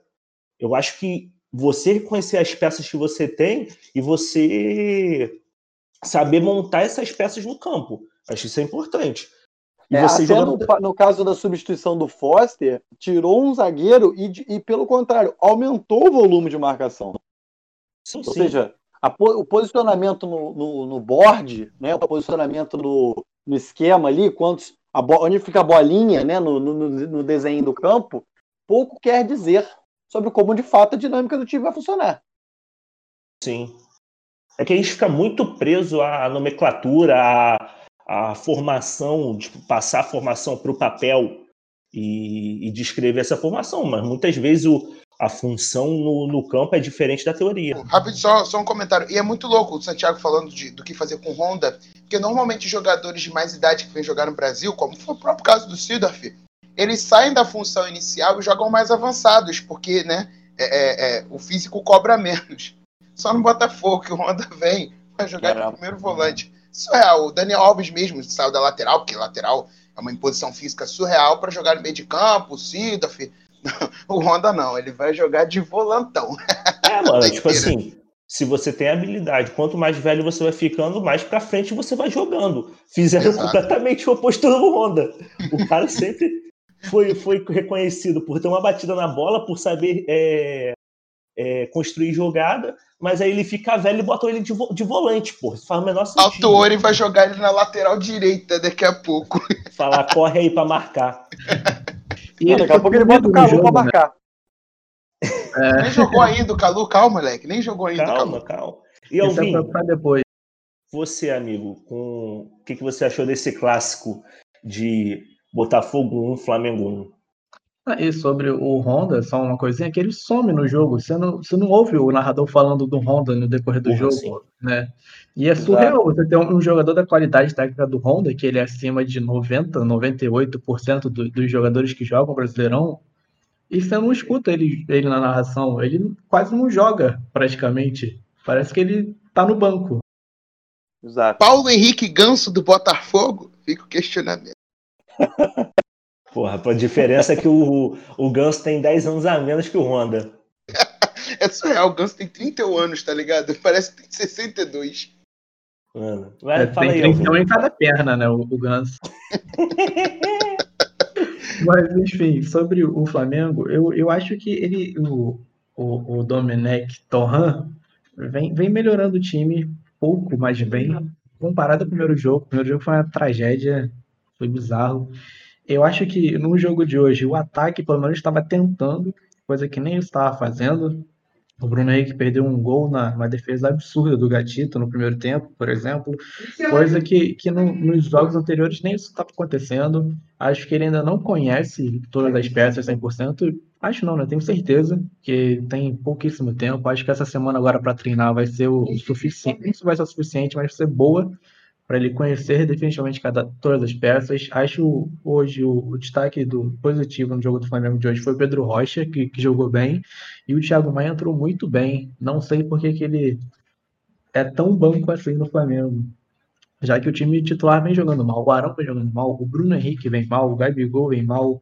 Eu acho que você reconhecer as peças que você tem e você saber montar essas peças no campo. Acho isso é importante. E é, você no, no, caso da substituição do Foster, tirou um zagueiro e, e, pelo contrário, aumentou o volume de marcação. Sim, Ou sim. seja, o posicionamento no, no, no, board, né, o posicionamento no, no esquema ali, quantos, onde fica a bolinha né, no, no, no desenho do campo, pouco quer dizer sobre como de fato a dinâmica do time vai funcionar. Sim. É que a gente fica muito preso à nomenclatura, à, à formação, tipo, passar a formação para o papel e, e, descrever essa formação, mas muitas vezes o, a função no, no, campo é diferente da teoria. Rápido, só, só um comentário. E é muito louco o Santiago falando de, do que fazer com Honda, porque normalmente jogadores de mais idade que vêm jogar no Brasil, como foi o próprio caso do Sidorf, eles saem da função inicial e jogam mais avançados, porque né, é, é, é, o físico cobra menos. Só no Botafogo que o Honda vem para jogar de primeiro volante. Surreal. O Daniel Alves mesmo saiu da lateral, porque lateral é uma imposição física surreal para jogar no meio de campo, o Sidorf. O Honda não, ele vai jogar de volantão. É, mano, tipo assim, se você tem habilidade, quanto mais velho você vai ficando, mais pra frente você vai jogando. Fizeram Exato. completamente o oposto do Honda. O cara sempre foi, foi reconhecido por ter uma batida na bola, por saber é, é, construir jogada, mas aí ele fica velho e botou ele de, vo de volante, pô. Isso faz o menor sentido. Autori vai jogar ele na lateral direita daqui a pouco. Falar, corre aí pra marcar. e ele, daqui a pouco ele bota o Calu pra né? marcar. É. Nem jogou ainda o Calu, calma, moleque. Nem jogou ainda calma, calma. E eu vi. Pra depois. Você, amigo, com... o que, que você achou desse clássico de Botafogo 1, Flamengo 1. Ah, e sobre o Honda, só uma coisinha, que ele some no jogo. Você não, você não ouve o narrador falando do Honda no decorrer do Porra, jogo, sim. né? E é surreal você ter um, jogador da qualidade técnica do Honda, que ele é acima de 90, 98% do, dos jogadores que jogam o Brasileirão, e você não escuta ele, ele na narração. Ele quase não joga, praticamente. Parece que ele tá no banco. Exato. Paulo Henrique Ganso do Botafogo? Fica o questionamento. Porra, a diferença é que o, o Ganso tem 10 anos a menos que o Honda. É surreal, o Ganso tem 31 anos, tá ligado? Parece que tem 62. Mano, vai, É, fala tem aí, 31 Alvin. em cada perna, né? O, o Ganso. Mas, enfim, sobre o Flamengo, eu, eu acho que ele, o, o, o Domenech Torran vem, vem melhorando o time pouco, mas bem comparado ao primeiro jogo. O primeiro jogo foi uma tragédia, foi bizarro. Eu acho que no jogo de hoje, o ataque pelo menos estava tentando, coisa que nem estava fazendo. O Bruno Henrique perdeu um gol na uma defesa absurda do Gatito no primeiro tempo, por exemplo. Coisa que, que no- nos jogos anteriores nem isso estava acontecendo. Acho que ele ainda não conhece todas as peças 100%. Acho não, né? Tenho certeza que tem pouquíssimo tempo. Acho que essa semana agora para treinar vai ser o, suficiente. Se vai ser o suficiente, mas vai ser boa para ele conhecer definitivamente cada, todas as peças. Acho hoje o, o destaque do positivo no jogo do Flamengo de hoje foi o Pedro Rocha, que, que jogou bem, e o Thiago Maia entrou muito bem. Não sei por que que ele é tão banco assim no Flamengo. Já que o time titular vem jogando mal, o Arão vem jogando mal, o Bruno Henrique vem mal, o Gabigol vem mal.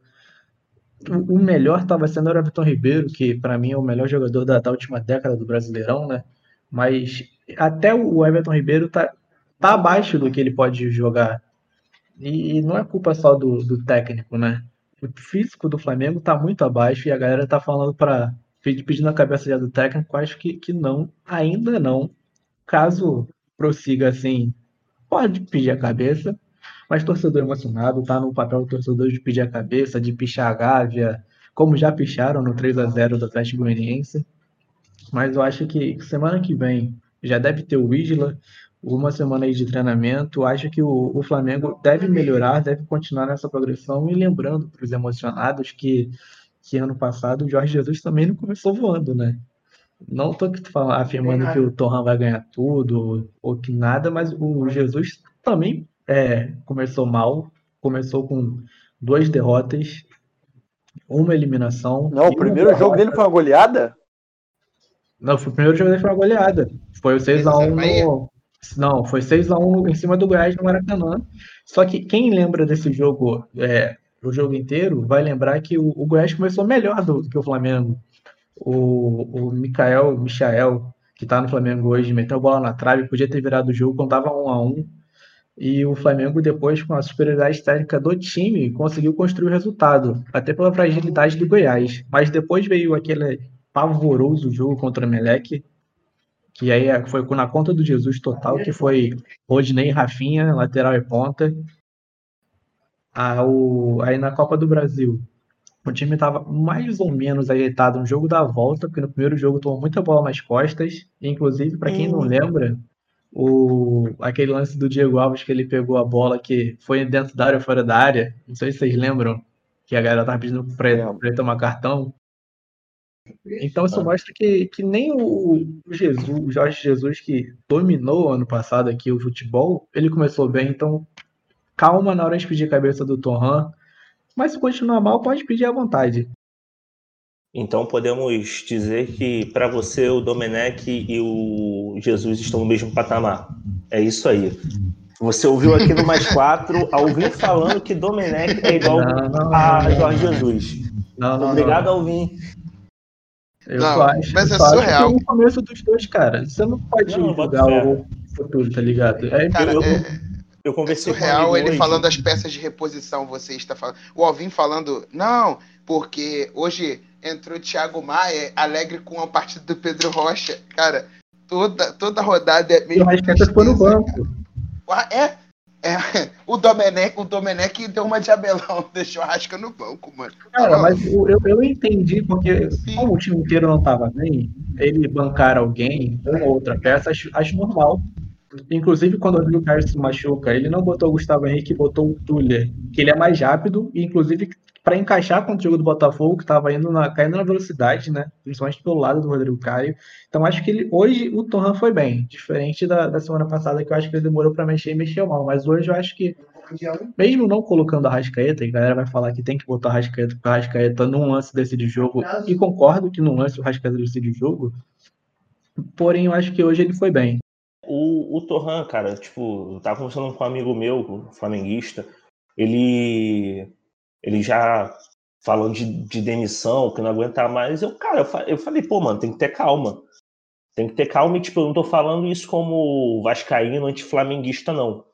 O, o melhor estava sendo o Everton Ribeiro, que para mim é o melhor jogador da, da última década do Brasileirão, né? Mas até o Everton Ribeiro tá, tá abaixo do que ele pode jogar. E, e não é culpa só do, do técnico, né? O físico do Flamengo tá muito abaixo e a galera tá falando para pedindo a cabeça já do técnico. Acho que, que não, ainda não. Caso prossiga assim, pode pedir a cabeça, mas torcedor emocionado, tá no papel do torcedor de pedir a cabeça, de pichar a Gávea, como já picharam no 3 a 0 do Atlético Goianiense. Mas eu acho que semana que vem já deve ter o Isla, uma semana aí de treinamento. Acho que o, o Flamengo deve melhorar, deve continuar nessa progressão. E lembrando para os emocionados que, que ano passado o Jorge Jesus também não começou voando, né? Não estou afirmando que o Torran vai ganhar tudo ou que nada, mas o Jesus também é, começou mal, começou com duas derrotas, uma eliminação. Não, o primeiro jogo dele foi uma goleada? Não, foi o primeiro jogo dele foi uma goleada. Foi o 6x1 no. Não, foi 6x1 em cima do Goiás no Maracanã. Só que quem lembra desse jogo, é, o jogo inteiro, vai lembrar que o, o Goiás começou melhor do, do que o Flamengo. O, o Michael, que tá no Flamengo hoje, meteu a bola na trave, podia ter virado o jogo, contava 1 a 1 E o Flamengo, depois, com a superioridade técnica do time, conseguiu construir o resultado, até pela fragilidade do Goiás. Mas depois veio aquele pavoroso jogo contra o Meleque, que aí foi na conta do Jesus total, que foi Rodney Rafinha, lateral e ponta. Ah, aí na Copa do Brasil, o time estava mais ou menos ajeitado no jogo da volta, porque no primeiro jogo tomou muita bola nas costas. Inclusive, para quem não lembra, o, aquele lance do Diego Alves que ele pegou a bola que foi dentro da área ou fora da área. Não sei se vocês lembram que a galera tava pedindo para ele tomar cartão. Então isso mostra que, que nem o Jesus, o Jorge Jesus, que dominou ano passado aqui o futebol, ele começou bem, então calma na hora de pedir a cabeça do Torran. Mas se continuar mal, pode pedir à vontade. Então podemos dizer que para você o Domenech e o Jesus estão no mesmo patamar. É isso aí. Você ouviu aqui no Mais Quatro, Alvin falando que Domenech é igual Não, não, a Jorge Jesus. Não, não, Obrigado. Alvin. Eu Não, acho, mas eu é acho surreal. que é o começo dos dois, cara. Você não pode Não, julgar o futuro, tá ligado? É, Cara, eu, é, eu é conversei com um surreal amigo ele hoje. falando das peças de reposição, você está falando. O Alvin falando, não, porque hoje entrou o Thiago Maia, alegre com a partida do Pedro Rocha. Cara, toda, toda rodada é o meio. Rascaeta ficou no banco. Ah, É, é. O Domenech, o Domenech deu uma de abelão, deixou a Rasca no banco, mano. Cara, mas eu, eu, eu entendi, porque Sim. como o time inteiro não tava bem, ele bancar alguém, uma ou outra peça, acho, acho normal. Inclusive, quando o Rodrigo Caio se machuca, ele não botou o Gustavo Henrique, botou o Tuller, que ele é mais rápido, e inclusive para encaixar com o jogo do Botafogo, que estava indo na, caindo na velocidade, né? Principalmente pelo lado do Rodrigo Caio. Então acho que ele hoje o Torran foi bem, diferente da, da semana passada, que eu acho que ele demorou para mexer e mexeu mal. Mas hoje eu acho que, mesmo não colocando a Rascaeta, e a galera vai falar que tem que botar a Rascaeta, porque a Rascaeta num lance decide jogo, e concordo que num lance o Rascaeta decide jogo, porém eu acho que hoje ele foi bem. O, o Torran, cara, tipo, eu tava conversando com um amigo meu, flamenguista, ele, ele já falando de, de demissão, que não aguentar mais. Eu, cara, eu, eu falei, pô, mano, tem que ter calma. Tem que ter calma e, tipo, eu não tô falando isso como vascaíno anti-flamenguista, não.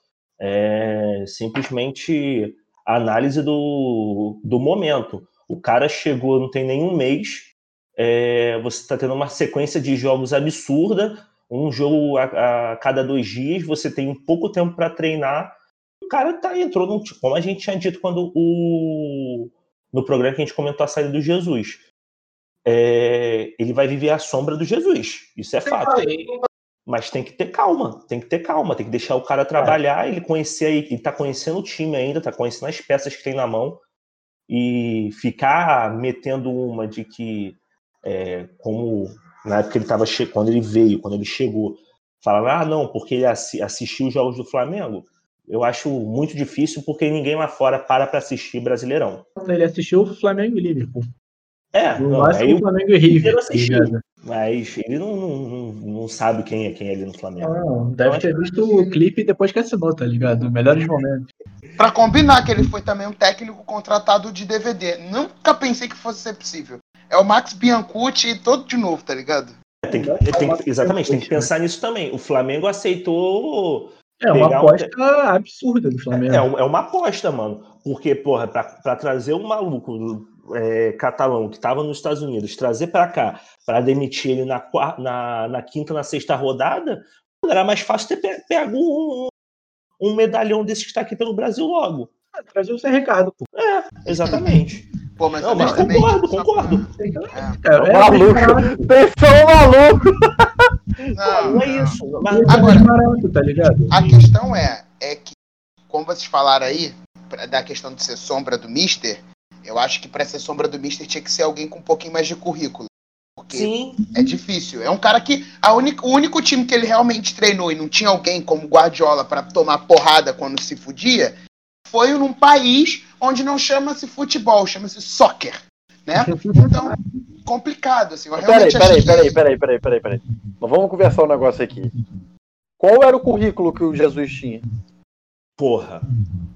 É simplesmente a análise do, do momento. O cara chegou, não tem nenhum mês, é, você está tendo uma sequência de jogos absurda, um jogo a, a cada dois dias, você tem pouco tempo para treinar. O cara tá, entrou num. Como a gente tinha dito quando o. No programa que a gente comentou a saída do Jesus. É, ele vai viver a sombra do Jesus. Isso é fato. Mas tem que ter calma, tem que ter calma, tem que deixar o cara trabalhar, ele conhecer aí, ele tá conhecendo o time ainda, tá conhecendo as peças que tem na mão, e ficar metendo uma de que, é, como na época ele tava che- quando ele veio, quando ele chegou, falando, ah, não, porque ele assi- assistiu os jogos do Flamengo, eu acho muito difícil, porque ninguém lá fora para pra assistir Brasileirão. Ele assistiu o Flamengo e Liverpool. É, não, aí o Flamengo e River. ligado? mas ele não, não, não, não sabe quem é quem é ali no Flamengo. Não, deve ter visto o clipe depois que assinou, tá ligado? Melhores momentos. Pra combinar que ele foi também um técnico contratado de DVD. Nunca pensei que fosse ser possível. É o Max Biancucci todo de novo, tá ligado? Tem que- tem que- exatamente, tem que pensar nisso também. O Flamengo aceitou. É uma Pegar um aposta absurda do Flamengo. É, um- é uma aposta, mano. Porque, porra, pra, pra trazer um maluco é, catalão que tava nos Estados Unidos, trazer pra cá, pra demitir ele na, na, na quinta, na sexta rodada, era mais fácil ter pe- pego um, um medalhão desse que tá aqui pelo Brasil logo. Ah, Trazer o Zé Ricardo, pô. Exatamente. Pô, mas Não, mas honestamente, concordo, só- concordo. É. Cara, é, maluco. Vocês são malucos. Não, Não é não. isso. Mas, Agora, Agora- desbarato, tá ligado? A questão é, é que, como vocês falaram aí, pra- da questão de ser sombra do Mister, eu acho que pra ser sombra do Mister tinha que ser alguém com um pouquinho mais de currículo. Porque sim, é difícil. É um cara que. A única, o único time que ele realmente treinou e não tinha alguém como Guardiola pra tomar porrada quando se fudia foi num país onde não chama-se futebol, chama-se soccer. Né? Então, complicado, assim. Eu Peraí, peraí, peraí, peraí, peraí, peraí, peraí. Mas vamos conversar um negócio aqui. Qual era o currículo que o Jesus tinha? porra.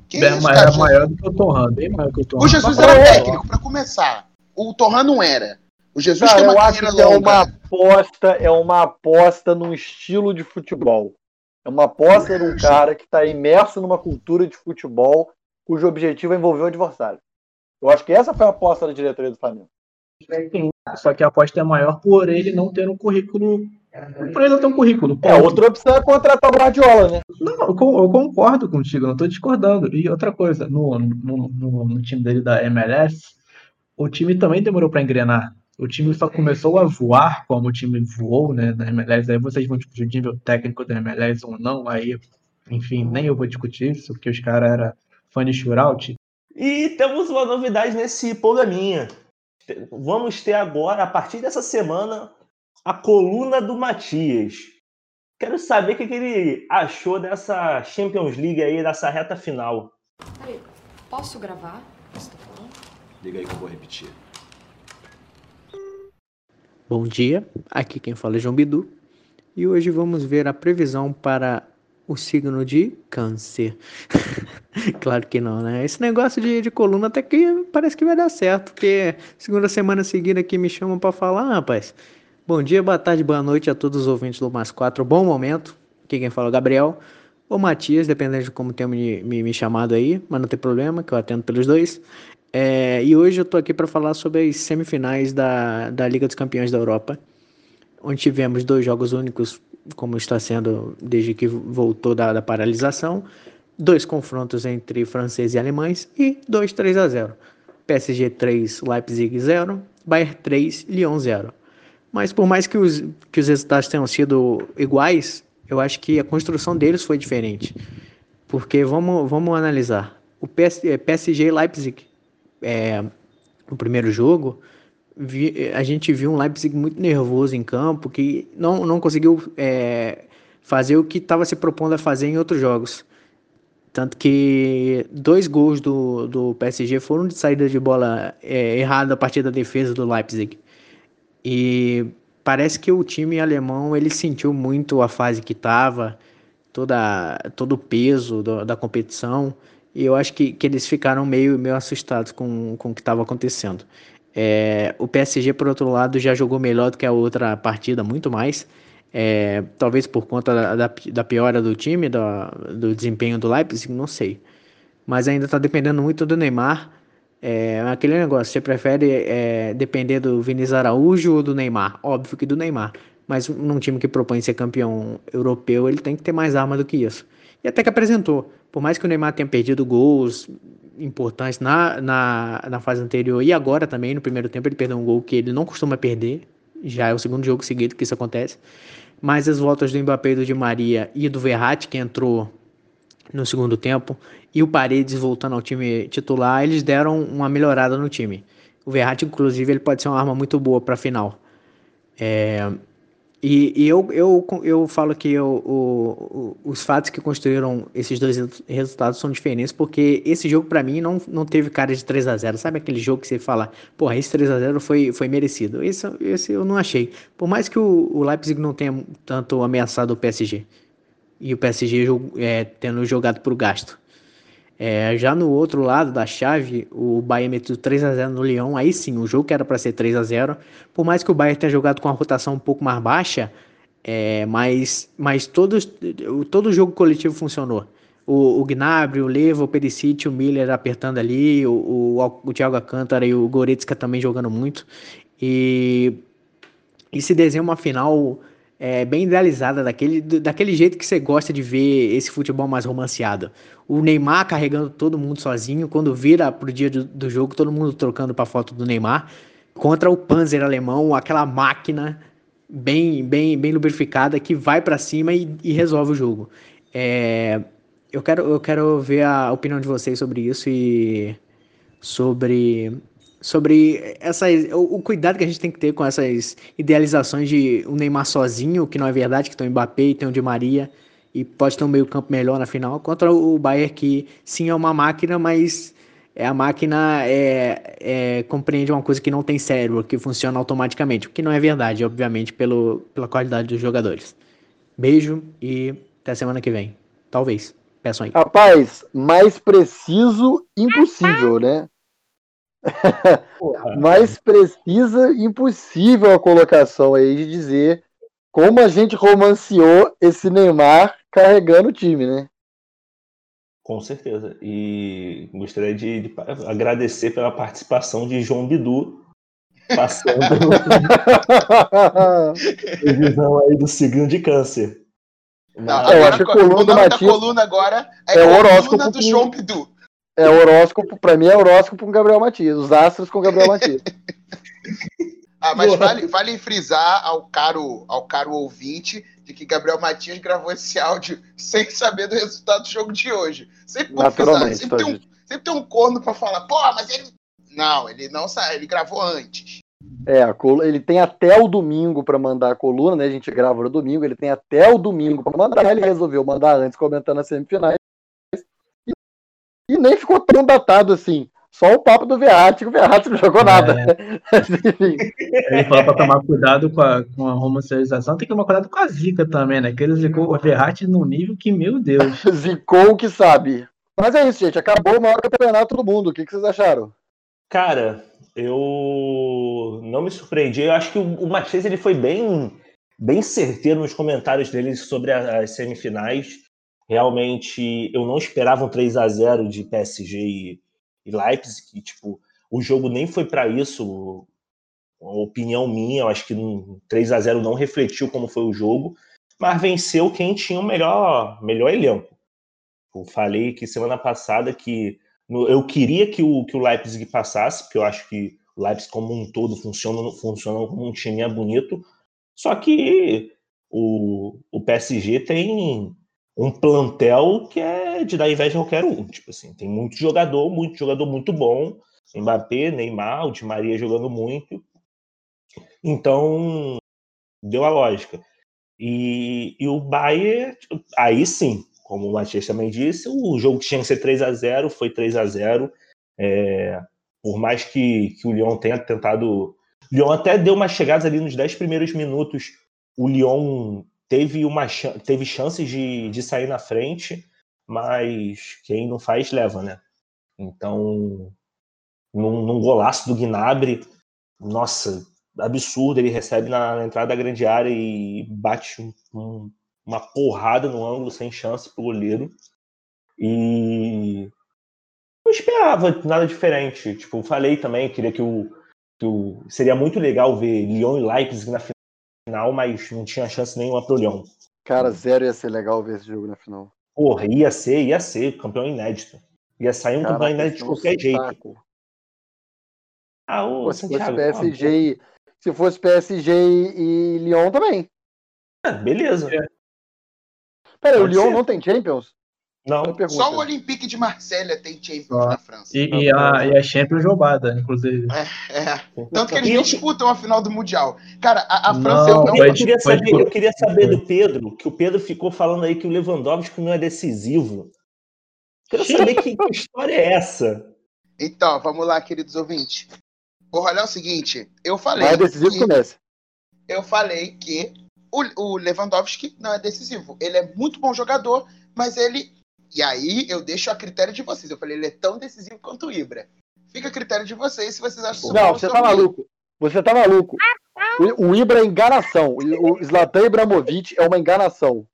Que Bem, isso, era maior do que o Torran, bem maior que o Torran. O Jesus era é, técnico, pra começar. O Torran não era. O Jesus Cara, tem uma eu acho que é longa. uma aposta, é uma aposta num estilo de futebol. É uma aposta num cara que está imerso numa cultura de futebol cujo objetivo é envolver o adversário. Eu acho que essa foi a aposta da diretoria do Flamengo. Sim, Só que a aposta é maior por ele não ter um currículo. Por ele não ter um currículo. É, ponto. outra opção é contratar o Guardiola, né? Não, eu, con- eu concordo contigo, não estou discordando. E outra coisa, no, no, no, no time dele da MLS, o time também demorou para engrenar. O time só começou a voar como o time voou, né, da MLS. Aí vocês vão discutir o nível técnico da MLS ou não. Aí, enfim, nem eu vou discutir isso, porque os caras eram fã de shootout. E temos uma novidade nesse programinha. Vamos ter agora, a partir dessa semana, a coluna do Matias. Quero saber o que, ele achou dessa Champions League aí, dessa reta final. Peraí, posso gravar? o que Você tá falando? Liga aí que eu vou repetir. Bom dia, aqui quem fala é João Bidu e hoje vamos ver a previsão para o signo de Câncer. claro que não, né? Esse negócio de, de coluna até que parece que vai dar certo, porque segunda semana seguida aqui me chamam para falar, ah, rapaz. Bom dia, boa tarde, boa noite a todos os ouvintes do Mais 4, bom momento. Aqui quem fala é o Gabriel ou Matias, dependendo de como tenham me, me, me chamado aí, mas não tem problema, que eu atendo pelos dois. É, e hoje eu tô aqui para falar sobre as semifinais da, da Liga dos Campeões da Europa, onde tivemos dois jogos únicos, como está sendo desde que voltou da, da paralisação, dois confrontos entre franceses e alemães e 2 3 a 0. PSG 3, Leipzig 0, Bayern 3, Lyon 0. Mas por mais que os, que os resultados tenham sido iguais, eu acho que a construção deles foi diferente. Porque vamos, vamos analisar. O PS, PSG e Leipzig é, no primeiro jogo, vi, a gente viu um Leipzig muito nervoso em campo, que não, não conseguiu é, fazer o que estava se propondo a fazer em outros jogos. Tanto que dois gols do, do PSG foram de saída de bola é, errada a partir da defesa do Leipzig. E parece que o time alemão ele sentiu muito a fase que estava, toda todo o peso do, da competição E eu acho que, que eles ficaram meio, meio assustados com, com o que estava acontecendo. É, o PSG, por outro lado, já jogou melhor do que a outra partida, muito mais. É, talvez por conta da, da, piora do time, do desempenho do Leipzig, não sei. Mas ainda está dependendo muito do Neymar. É aquele negócio, você prefere é, depender do Vinícius Araújo ou do Neymar? Óbvio que do Neymar. Mas num time que propõe ser campeão europeu, ele tem que ter mais arma do que isso. E até que apresentou. Por mais que o Neymar tenha perdido gols importantes na, na, na fase anterior e agora também, no primeiro tempo, ele perdeu um gol que ele não costuma perder. Já é o segundo jogo seguido que isso acontece. Mas as voltas do Mbappé do Di Maria e do Verratti, que entrou no segundo tempo, e o Paredes voltando ao time titular, eles deram uma melhorada no time. O Verratti, inclusive, ele pode ser uma arma muito boa para a final. É, e, e eu, eu, eu falo que eu, o, o, os fatos que construíram esses dois resultados são diferentes, porque esse jogo, para mim, não, não teve cara de 3 a 0 Sabe aquele jogo que você fala, porra, esse 3 a 0 foi, foi merecido? Esse, esse eu não achei. Por mais que o, o Leipzig não tenha tanto ameaçado o PSG. E o PSG é, tendo jogado por gasto. É, já no outro lado da chave, o Bayern meteu 3 a 0 no Lyon. Aí sim, o jogo que era para ser 3 a 0 Por mais que o Bayern tenha jogado com a rotação um pouco mais baixa, é, mas, mas todos, todo o jogo coletivo funcionou. O, o Gnabry, o Levo, o Perisic, o Miller apertando ali, o, o, o Thiago Alcântara e o Goretzka também jogando muito. E, e se desenha uma final é, bem idealizada, daquele, daquele jeito que você gosta de ver esse futebol mais romanceado. O Neymar carregando todo mundo sozinho, quando vira pro dia do, do jogo, todo mundo trocando para foto do Neymar, contra o Panzer alemão, aquela máquina bem, bem, bem lubrificada que vai para cima e, e, resolve o jogo. É, eu, quero, eu quero ver a opinião de vocês sobre isso e sobre sobre essa, o, o, cuidado que a gente tem que ter com essas idealizações de um Neymar sozinho, que não é verdade, que tem o Mbappé e tem o Di Maria, e pode ter um meio campo melhor na final, contra o Bayern que sim é uma máquina, mas é a máquina é, é, compreende uma coisa que não tem cérebro, que funciona automaticamente, o que não é verdade, obviamente, pelo, pela qualidade dos jogadores. Beijo e até semana que vem. Talvez. Peçam aí. Rapaz, mais preciso, impossível, né? Mais precisa, impossível a colocação aí de dizer como a gente romanceou esse Neymar carregando o time, né? Com certeza. E gostaria de, de agradecer pela participação de João Bidu, passando previsão aí do signo de câncer. Não, agora, eu acho que a coluna, Matias, coluna agora é, é o horóscopo do João Bidu. É horóscopo, pra mim é horóscopo com Gabriel Matias, os astros com Gabriel Matias. ah, mas vale, vale frisar ao caro, ao caro ouvinte de que Gabriel Matias gravou esse áudio sem saber do resultado do jogo de hoje. Sempre, Naturalmente, sempre, tem, um, sempre tem um corno pra falar, pô, mas ele. Não, ele não sabe, ele gravou antes. É, ele tem até o domingo para mandar a coluna, né? A gente grava no domingo, ele tem até o domingo para mandar. Ele resolveu mandar antes, comentando as semifinais. E nem ficou tão datado assim. Só o papo do Verratti, que o Verratti não jogou é. nada. Ele falou para tomar cuidado com a, com a homossexualização, tem que tomar cuidado com a zica também, né? Que ele zicou o Verratti num nível que, meu Deus. Zicou o que sabe. Mas é isso, gente. Acabou o maior campeonato do mundo. O que, que vocês acharam? Cara, eu não me surpreendi. Eu acho que o, o Matias ele foi bem, bem certeiro nos comentários dele sobre as semifinais. Realmente, eu não esperava um 3 a 0 de PSG e, e Leipzig. tipo, o jogo nem foi para isso. Opinião minha, eu acho que um 3 a 0 não refletiu como foi o jogo, mas venceu quem tinha o melhor, melhor elenco. Eu falei que semana passada que eu queria que o, que o Leipzig passasse, porque eu acho que o Leipzig como um todo funciona, funciona como um time bonito, só que o, o PSG tem um plantel que é de dar inveja a qualquer um. Tipo assim, tem muito jogador, muito jogador muito bom. Mbappé, Neymar, o Di Maria jogando muito. Então, deu a lógica. E, e o Bayern, aí sim, como o Matias também disse, o jogo tinha que ser 3 a 0 foi 3 a 0 é, Por mais que, que o Lyon tenha tentado. O Lyon até deu umas chegadas ali nos 10 primeiros minutos. O Lyon teve, uma, teve chances de, de sair na frente, mas quem não faz, leva, né? Então, num, num golaço do Gnabry, nossa, absurdo, ele recebe na, na entrada da grande área e bate um- um- uma porrada no ângulo sem chance pro goleiro. E não esperava nada diferente. Tipo, falei também, queria que o, que o. Seria muito legal ver Lyon e Leipzig na mas não tinha chance nenhuma pro Lyon. Cara, zero ia ser legal ver esse jogo na final. Porra, ia ser, ia ser, campeão inédito. Ia sair um campeão inédito de é qualquer jeito. saco. Ah, ô, Pô, se fosse Santiago, PSG e... Se fosse PSG e Lyon também. boca. beleza. Pera aí, o Lyon ser. não tem Champions? Não. Só o Olympique de Marselha tem Champions Só. na França. E, e a, e a Champions roubada, inclusive. É. Tanto que eles E eu- disputam a final do Mundial. Cara, a, a França Não, eu Eu não. eu queria saber, eu queria saber do Pedro, que o Pedro ficou falando aí que o Lewandowski não é decisivo. Quero saber que, que história é essa. Então, vamos lá, queridos ouvintes. Porra, olha é o seguinte, eu falei. Mais decisivo que- Messi. eu falei que o, o Lewandowski não é decisivo. Ele é muito bom jogador, mas ele. E aí eu deixo a critério de vocês. Eu falei, ele é tão decisivo quanto o Ibra. Fica a critério de vocês se vocês acham Não, você tá maluco. Você tá maluco. O, o Ibra é enganação. O Zlatan Ibrahimovic é uma enganação.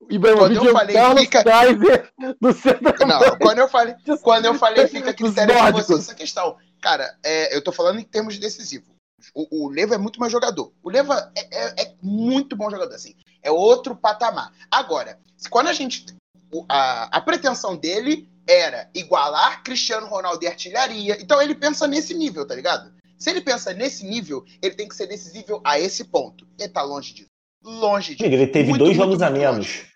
O Ibrahimovic é o falei, Carlos fica- Kaiser do centro. Não, quando eu falei, quando eu falei fica a critério de vocês essa questão. Cara, é, eu tô falando em termos de decisivo. O, o Leva é muito mais jogador. O Leva é, é- é muito bom jogador, assim. É outro patamar. Agora, quando a gente. A, a pretensão dele era igualar Cristiano Ronaldo e artilharia. Então ele pensa nesse nível, tá ligado? Se ele pensa nesse nível, ele tem que ser decisivo a esse ponto. Ele tá longe disso. Longe disso. Ele teve Muito, dois muito, jogos a muito menos.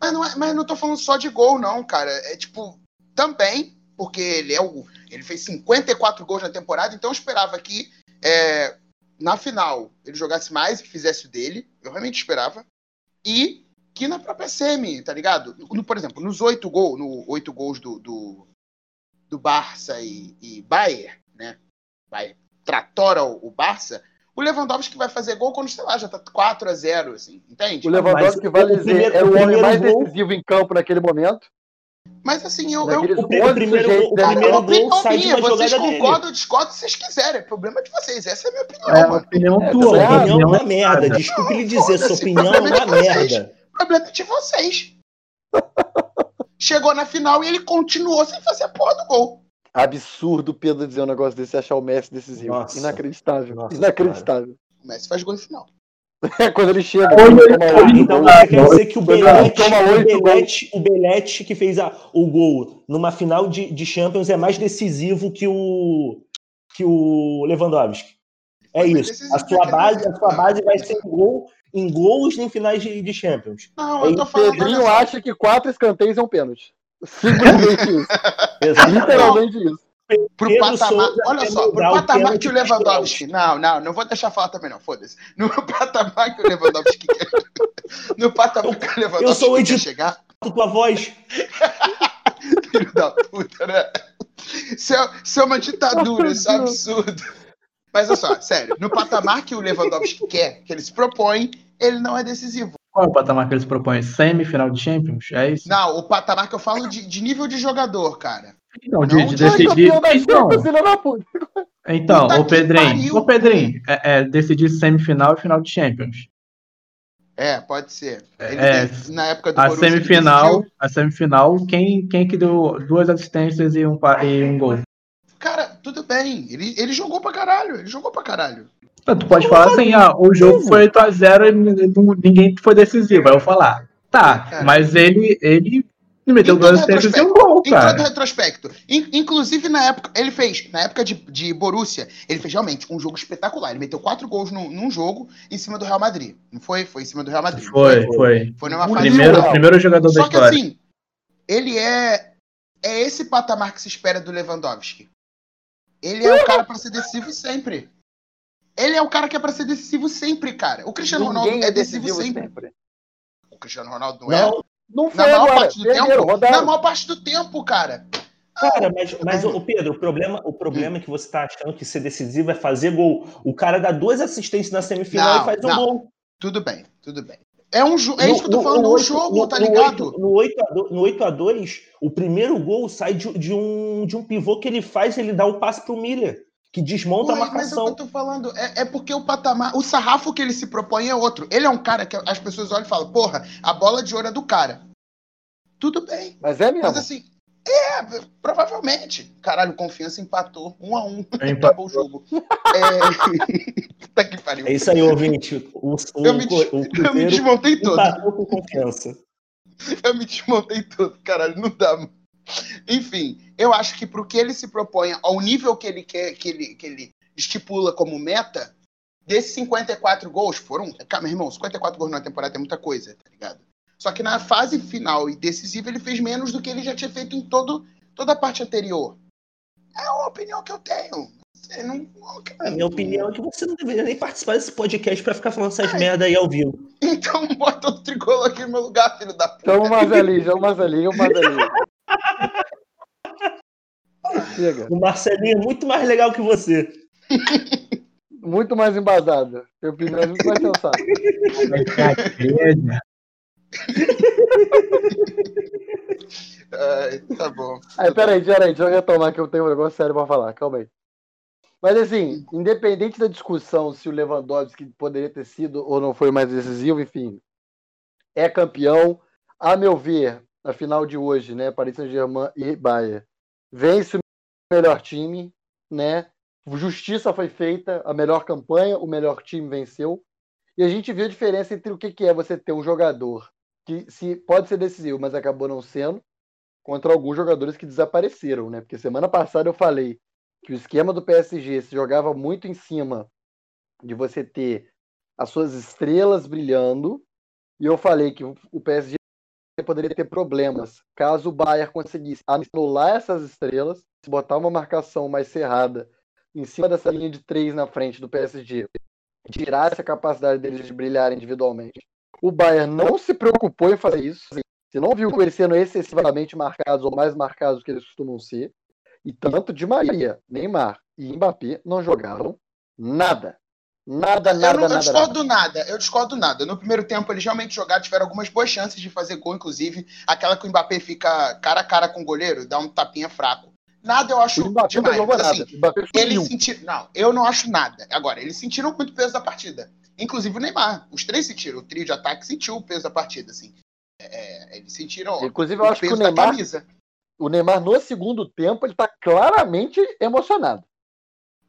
Mas não, é, mas não tô falando só de gol, não, cara. É tipo, também, porque ele é o. Ele fez 54 gols na temporada, então eu esperava que é, na final ele jogasse mais e fizesse o dele. Eu realmente esperava. E que na própria semi, tá ligado? No- por exemplo, nos oito gols, no oito gols do, do, do Barça e, e Bayern, né? Vai tratora o, o Barça. O Lewandowski vai fazer gol quando, sei lá, já tá 4 a 0 assim, entende? O Lewandowski, Mas vale dizer, primeiro- era o homem primeiro mais gol- decisivo em campo naquele momento. Mas assim, eu, eu, o pri- o 11 primeiro- sujeitos o primeiro gol sai de uma vocês concordam ou discordam se vocês quiserem. É problema de vocês. Essa é a minha opinião, É mano. opinião É, tua. A opinião é uma é merda. Desculpe lhe dizer, sua opinião é uma merda. O problema é de vocês. Chegou na final e ele continuou sem fazer a porra do gol. Absurdo o Pedro dizer um negócio desse e achar o Messi decisivo. Nossa. Inacreditável. Nossa, Inacreditável. O Messi faz gol em final. É quando ele chega. Ele toma Então você quer dizer que o Belete, toma o Belete, o Belete que fez a- o gol numa final de, de Champions é mais decisivo que o que o Lewandowski. É isso. A sua base, a sua base vai ser em, gol, em gols em finais de, de Champions. Não, eu tô falando. Pedrinho só. acha que quatro escanteios é um pênalti. Simplesmente isso. Literalmente isso. Pro Pedro patamar. Souza olha só, pro patamar que o Lewandowski. Não, não, não vou deixar falar também, não. Foda-se. No patamar que o Lewandowski quer. No patamar que o Eu Lewandowski sou o quer chegar. tua voz. Filho da puta, né? Isso é, isso é uma ditadura, isso é um absurdo. Mas olha só, sério, no patamar que o Lewandowski quer, que ele se propõe, ele não é decisivo. Qual é o patamar que eles propõem? Semifinal de Champions? É isso? Não, o patamar que eu falo de, de nível de jogador, cara. Não, de, Não, de de decidir. Então, então Puta que Pedrinho, ô Pedrinho, é, é decidir semifinal e final de Champions. É, pode ser. Ele É, na época do A Borussia, semifinal, decidiu. a semifinal, quem, quem que deu duas assistências e um, e um gol? Cara, tudo bem. Ele, ele jogou pra caralho. Ele jogou pra caralho. Então, Tu pode falar assim, ah, o jogo foi 8x0 e ninguém foi decisivo. Aí eu falar, tá, Cara. mas ele, ele meteu duas todo assistências e um gol, Em todo cara. retrospecto. In- inclusive, na época, ele fez, na época de, de Borussia, ele fez realmente um jogo espetacular. Ele meteu quatro gols num, num jogo em cima do Real Madrid. Não foi? Foi em cima do Real Madrid. não Foi, foi. Foi numa fase Primeiro, final. primeiro jogador da Só que história. assim, ele é. É esse patamar que se espera do Lewandowski. Ele é o cara pra ser decisivo sempre. Ele é o cara que é pra ser decisivo sempre, cara. O Cristiano Ronaldo Ninguém é decisivo sempre. sempre. O Cristiano Ronaldo não, é. Não, Não Na foi maior agora. parte do Perderam, tempo. rodaram. Na maior parte do tempo, cara. Cara, mas, mas o Pedro, o problema, o problema é que você tá achando que ser decisivo é fazer gol. O cara dá duas assistências na semifinal Não, e faz um não. gol. Tudo bem, tudo bem. É, um é isso que eu tô falando, no um jogo, no- tá no ligado? No 8x2, no 8 a 2 o primeiro gol sai de, de um, de um pivô que ele faz, ele dá o passe pro Miller, que desmonta a Ué, mas é o que marcação. eu tô falando. É, é porque o patamar, o sarrafo que ele se propõe é outro. Ele é um cara que as pessoas olham e falam, porra, a bola de ouro é do cara. Tudo bem. Mas é mesmo. Mas assim, é, provavelmente. Caralho, confiança empatou. Um a um. Empatou. Acabou o jogo. É... Puta que pariu. É isso aí, ouvinte. O, o, Eu me, o des- eu me desmontei todo. empatou com confiança. Eu me desmontei todo, caralho, não dá. mano. Enfim, eu acho que pro que ele se propõe, ao nível que ele quer, que ele, que ele estipula como meta, desses 54 gols, foram. Cara, meu irmão, 54 gols na temporada é muita coisa, tá ligado? Só que na fase final e decisiva ele fez menos do que ele já tinha feito em todo, toda a parte anterior. É uma opinião que eu tenho. Você não- não- A minha opinião é que você não deveria nem participar desse podcast pra ficar falando essas merda aí ao vivo. Então bota o tricolor aqui no meu lugar, filho da puta. Chama o chama o chama o Marcelinho. Chega. O Marcelinho é muito mais legal que você. Muito mais embasado. Opinião é muito mais sensata. Tragédia. Ai, tá bom. Aí, peraí, peraí, deixa eu retomar que eu tenho um negócio sério pra falar, calma aí. Mas assim, independente da discussão se o Lewandowski poderia ter sido ou não foi mais decisivo, enfim, é campeão. A meu ver, na final de hoje, né, Paris Saint-Germain e Bayern, vence o melhor time, né? Justiça foi feita, a melhor campanha, o melhor time venceu. E a gente viu a diferença entre o que é você ter um jogador que se pode ser decisivo, mas acabou não sendo, contra alguns jogadores que desapareceram, né? Porque semana passada eu falei que o esquema do PSG se jogava muito em cima de você ter as suas estrelas brilhando, e eu falei que o PSG poderia ter problemas caso o Bayern conseguisse anular essas estrelas, se botar uma marcação mais cerrada em cima dessa linha de três na frente do PSG, tirar essa capacidade deles de brilhar individualmente. O Bayern não se preocupou em fazer isso. Você não viu eles sendo excessivamente marcados ou mais marcados do que eles costumam ser. E tanto Di Maria, Neymar e Mbappé não jogaram nada. Nada, eu, nada, não, eu nada. discordo nada. nada. eu discordo nada. No primeiro tempo eles realmente jogaram, tiveram algumas boas chances de fazer gol, inclusive aquela que o Mbappé fica cara a cara com o goleiro, dá um tapinha fraco. Nada eu acho Mbappé não demais, jogou mas assim, eles sentiram. Não, eu não acho nada. Agora, eles sentiram muito peso da partida. Inclusive o Neymar. Os três sentiram. O trio de ataque sentiu o peso da partida, assim. É, eles sentiram Inclusive, eu o acho que o Neymar, camisa. o Neymar, no segundo tempo, ele tá claramente emocionado.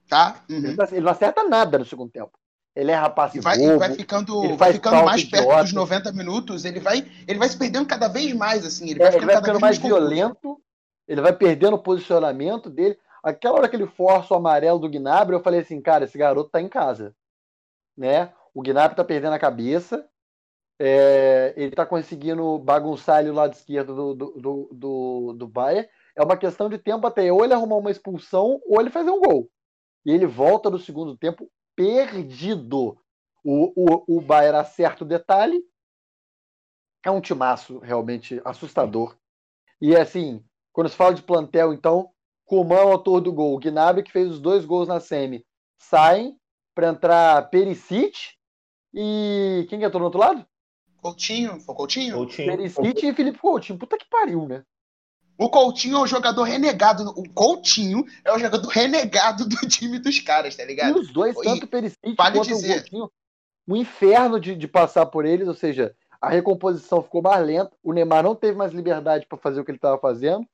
Tá? Ele Uhum. não- Ele não acerta nada no segundo tempo. Ele erra passe E vai, bobo. vai ficando, ele vai ficando mais perto idiota. dos 90 minutos, ele vai, ele vai se perdendo cada vez mais, assim. Ele É, vai ele ficando vai cada ficando mais mais violento, ele vai perdendo o posicionamento dele. Aquela hora que ele força o amarelo do Gnabry, eu falei assim, cara, esse garoto tá em casa. Né? O Gnabry tá perdendo a cabeça, é, ele tá conseguindo bagunçar ali o lado esquerdo do, do, do, do, do Bayern. É uma questão de tempo até ou ele arrumar uma expulsão ou ele fazer um gol. E ele volta no segundo tempo perdido. O, o, o Bayern acerta o detalhe. É um timaço realmente assustador. E assim, quando se fala de plantel, então, Coman é o autor do gol, o Gnabry que fez os dois gols na semi, saem para entrar Perisic e quem que entrou no outro lado? Coutinho, foi Coutinho? Coutinho. Perisic e Felipe Coutinho. Puta que pariu, né? O Coutinho é o jogador renegado. O Coutinho é o jogador renegado do time dos caras, tá E ligado? os dois, E tanto o Perisic vale quanto dizer- o Coutinho, um inferno de, de passar por eles, ou seja, a recomposição ficou mais lenta, o Neymar não teve mais liberdade para fazer o que ele estava fazendo.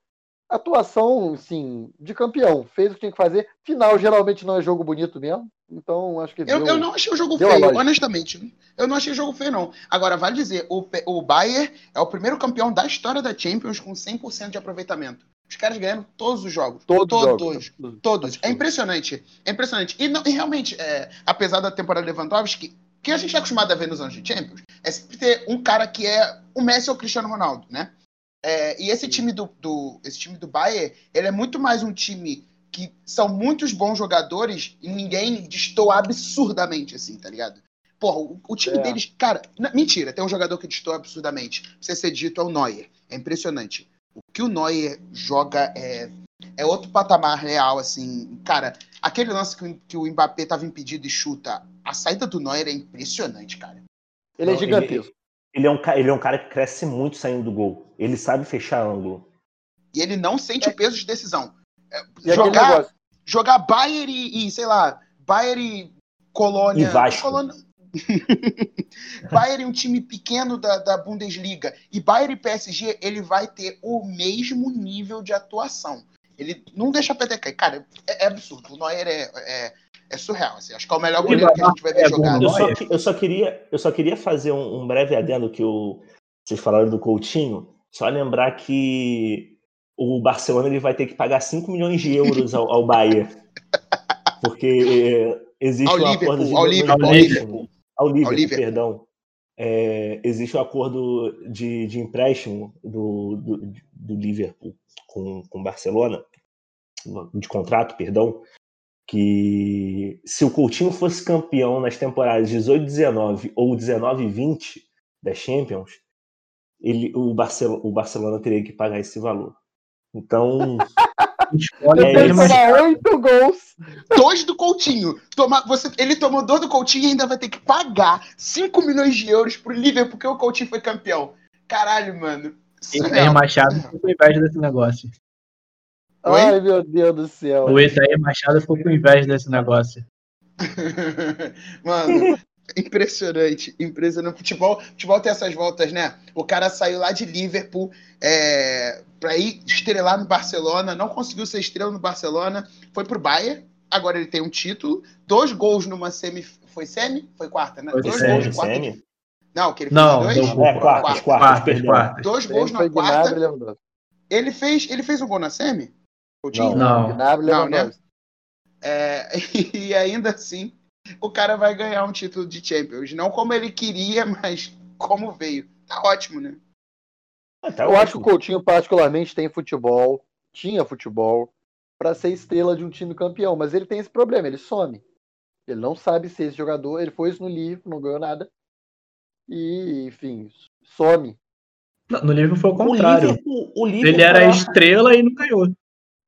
Atuação, assim, de campeão, fez o que tinha que fazer. Final geralmente não é jogo bonito mesmo, então acho que Eu, deu- eu não achei o jogo feio, honestamente. Eu não achei o jogo feio, não. Agora, vale dizer, o, o Bayern é o primeiro campeão da história da Champions com 100% de aproveitamento. Os caras ganharam todos os jogos. Todos, os todos. jogos. Todos. É impressionante. É impressionante. E, não- e realmente, é, apesar da temporada Lewandowski, que a gente é acostumado a ver nos anos de Champions, é sempre ter um cara que é o Messi ou o Cristiano Ronaldo, né? É, e esse time do, do- esse time do Bayern, ele é muito mais um time que são muitos bons jogadores e ninguém destoa absurdamente, assim, tá ligado? Porra, o, o time É. deles, cara, n- mentira, tem um jogador que destoa absurdamente. Precisa ser dito, é o Neuer. É impressionante. O que o Neuer joga é, é outro patamar real, assim. Cara, aquele lance que, o- que o Mbappé tava impedido e chuta, a saída do Neuer é impressionante, cara. Ele é Não, gigantesco. Ele é, um, ele é um cara que cresce muito saindo do gol. Ele sabe fechar ângulo. E ele não sente o peso de decisão. É, E aquele Jogar, jogar Bayern e, e, sei lá, Bayern e Colônia. E Vasco. Colônia... Bayern é um time pequeno da, da Bundesliga. E Bayern e PSG, ele vai ter o mesmo nível de atuação. Ele não deixa a cair. Cara, é, é absurdo. O Neuer é, é, é surreal. assim. Acho que é o melhor goleiro que a gente vai ver É jogar. Eu só, que- eu só queria, eu só queria fazer um, um breve adendo que o, vocês falaram do Coutinho. Só lembrar que o Barcelona ele vai ter que pagar 5 milhões de euros ao, ao Bayern. Porque é, existe Ao um acordo de ao não Liverpool, ao empréstimo. Ao Liverpool, Liverpool. perdão. É, existe um acordo de, de empréstimo do, do, do Liverpool com com o Barcelona, de contrato, perdão, que se o Coutinho fosse campeão nas temporadas 18-19 ou 19-20 da Champions, ele, o, Barcelona, o Barcelona teria que pagar esse valor. Então, Escolhe É isso. oito gols. Dois do Coutinho. Toma, você, ele tomou dois do Coutinho e ainda vai ter que pagar 5 milhões de euros pro Liverpool porque o Coutinho foi campeão. Caralho, mano. Itaí Surreal. Machado ficou com inveja desse negócio. Oi? Ai, meu Deus do céu. O Itaí Machado ficou com inveja desse negócio. Mano, impressionante. Impressionante. Futebol, futebol tem essas voltas, né? O cara saiu lá de Liverpool é, pra ir estrelar no Barcelona, não conseguiu ser estrela no Barcelona, foi pro Bayern. Agora ele tem um título, dois gols numa semi. Foi semi? Foi quarta, né? Foi dois semi, gols de quarta. semi? Não, que ele fez Não, dois. deu- É, quartas, quartas, Quartas, quartas. Dois gols na quarta. Ele fez, ele fez um gol na semi? Coutinho? Não. Gnabry e Não, né? É, e ainda assim, o cara vai ganhar um título de Champions. Não como ele queria, mas como veio. Tá ótimo, né? Ah, tá Eu acho que o Coutinho particularmente tem futebol, tinha futebol, pra ser estrela de um time campeão, mas ele tem esse problema, ele some. Ele não sabe ser esse jogador, ele foi isso no Liverpool, não ganhou nada. E, enfim, some. Não, No livro foi o O contrário. Liverpool, o Liverpool Ele era tá- estrela e não ganhou.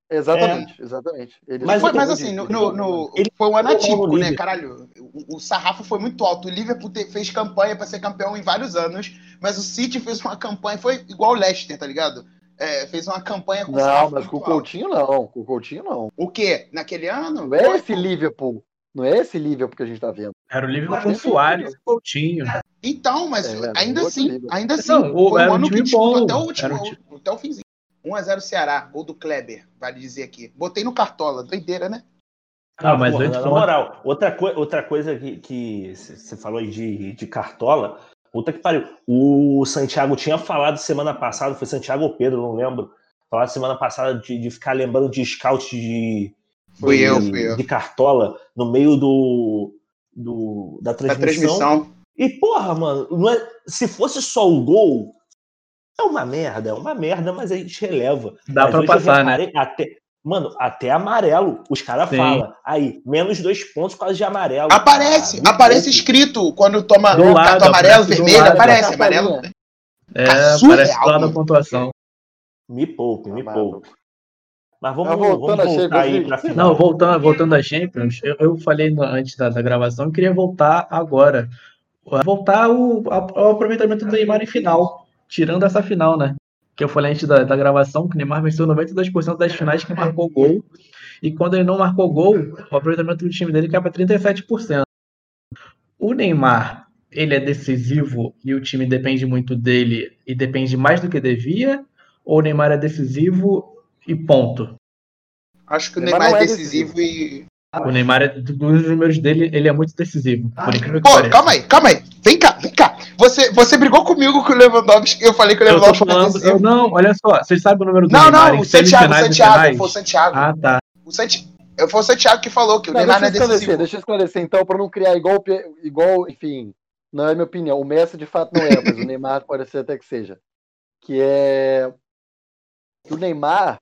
Exatamente, exatamente. Ele Mas- Mas, assim, no, no- no- Ele- foi um ano ele atípico, né, Liverpool. caralho? O, o sarrafo foi muito alto. O Liverpool te- fez campanha pra ser campeão em vários anos, mas o City fez uma campanha, foi igual o Leicester, tá ligado? É, fez uma campanha com Não, mas com o alto. Coutinho não, com o Coutinho não. O quê? Naquele ano? Não é esse Liverpool, não é esse Liverpool que a gente tá vendo. Era o Mas com é Soares e Coutinho. Então, mas É, ainda assim, ainda assim, Não, o- foi um um ano que disputou bom, até o último, um até o finzinho. 1x0 Ceará, gol do Kleber, vale dizer aqui. Botei no Cartola, doideira, né? Ah, mas porra, antes na moral, outra, coi- outra coisa que- que você falou aí de, de cartola, puta que pariu. O Santiago tinha falado semana passada, foi Santiago ou Pedro, não lembro. Falado semana passada de, de ficar lembrando de scout de, Fui de, eu, fui eu. de cartola no meio do, do- da Da transmissão. transmissão. E, porra, mano, não é- se fosse só o gol, é uma merda, é uma merda, mas a gente releva. Dá Mas pra passar, né? Até, mano, até amarelo, os caras falam. Aí, menos dois pontos causa de amarelo. Aparece, me aparece escrito quando toma Do o lado, cartão amarelo, aparece vermelho, lado. aparece Cartolinha. amarelo. É, Tá parece surreal, lá mano. pontuação. Me poupe, me Tá poupe. Mas vamos, Mas voltando vamos a voltar aí pra final. Não, voltando, voltando à Champions, eu, eu falei no- antes da, da gravação, eu queria voltar agora. Voltar o, a- ao aproveitamento do Neymar em final, tirando essa final, né? Que eu falei antes da, da gravação que o Neymar venceu 92% das finais que marcou gol. E quando ele não marcou gol, o aproveitamento do time dele cai para 37%. O Neymar, ele é decisivo e o time depende muito dele e depende mais do que devia? Ou o Neymar é decisivo e ponto? Acho que o Neymar Neymar é não é decisivo e. O Neymar, é- dos números dele, ele é muito decisivo. Por incrível que Pô, pareça. calma aí, calma aí. Vem cá, vem cá. Você, você brigou comigo com o Lewandowski. Eu falei que o Eu Lewandowski é falando, eu, não, olha só, vocês sabem o número do Não, Neymar não, o Santiago, o Santiago, foi o Santiago. Ah, tá. O Santi... Foi o Santiago que falou que o Não, Neymar deixa não eu é esclarecer, decisivo. deixa eu esclarecer então, para não criar igual, igual, enfim, não é minha opinião. O Messi de fato não é, mas o Neymar pode ser até que seja. Que é. O Neymar,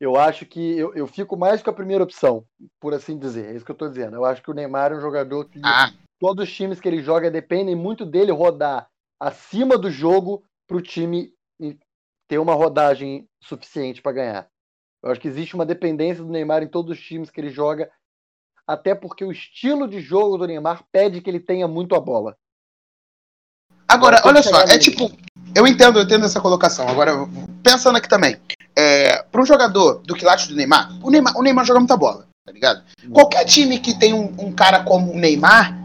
eu acho que eu, eu fico mais com a primeira opção, por assim dizer. É isso que eu tô dizendo. Eu acho que o Neymar é um jogador que Ah, todos os times que ele joga dependem muito dele rodar acima do jogo para o time ter uma rodagem suficiente para ganhar. Eu acho que existe uma dependência do Neymar em todos os times que ele joga, até porque o estilo de jogo do Neymar pede que ele tenha muito a bola. Agora, olha só, é tipo, eu entendo, eu entendo essa colocação. Agora, pensando aqui também, é, para um jogador do quilate do Neymar, o Neymar, o Neymar joga muita bola, tá ligado? Qualquer time que tem um, um cara como o Neymar,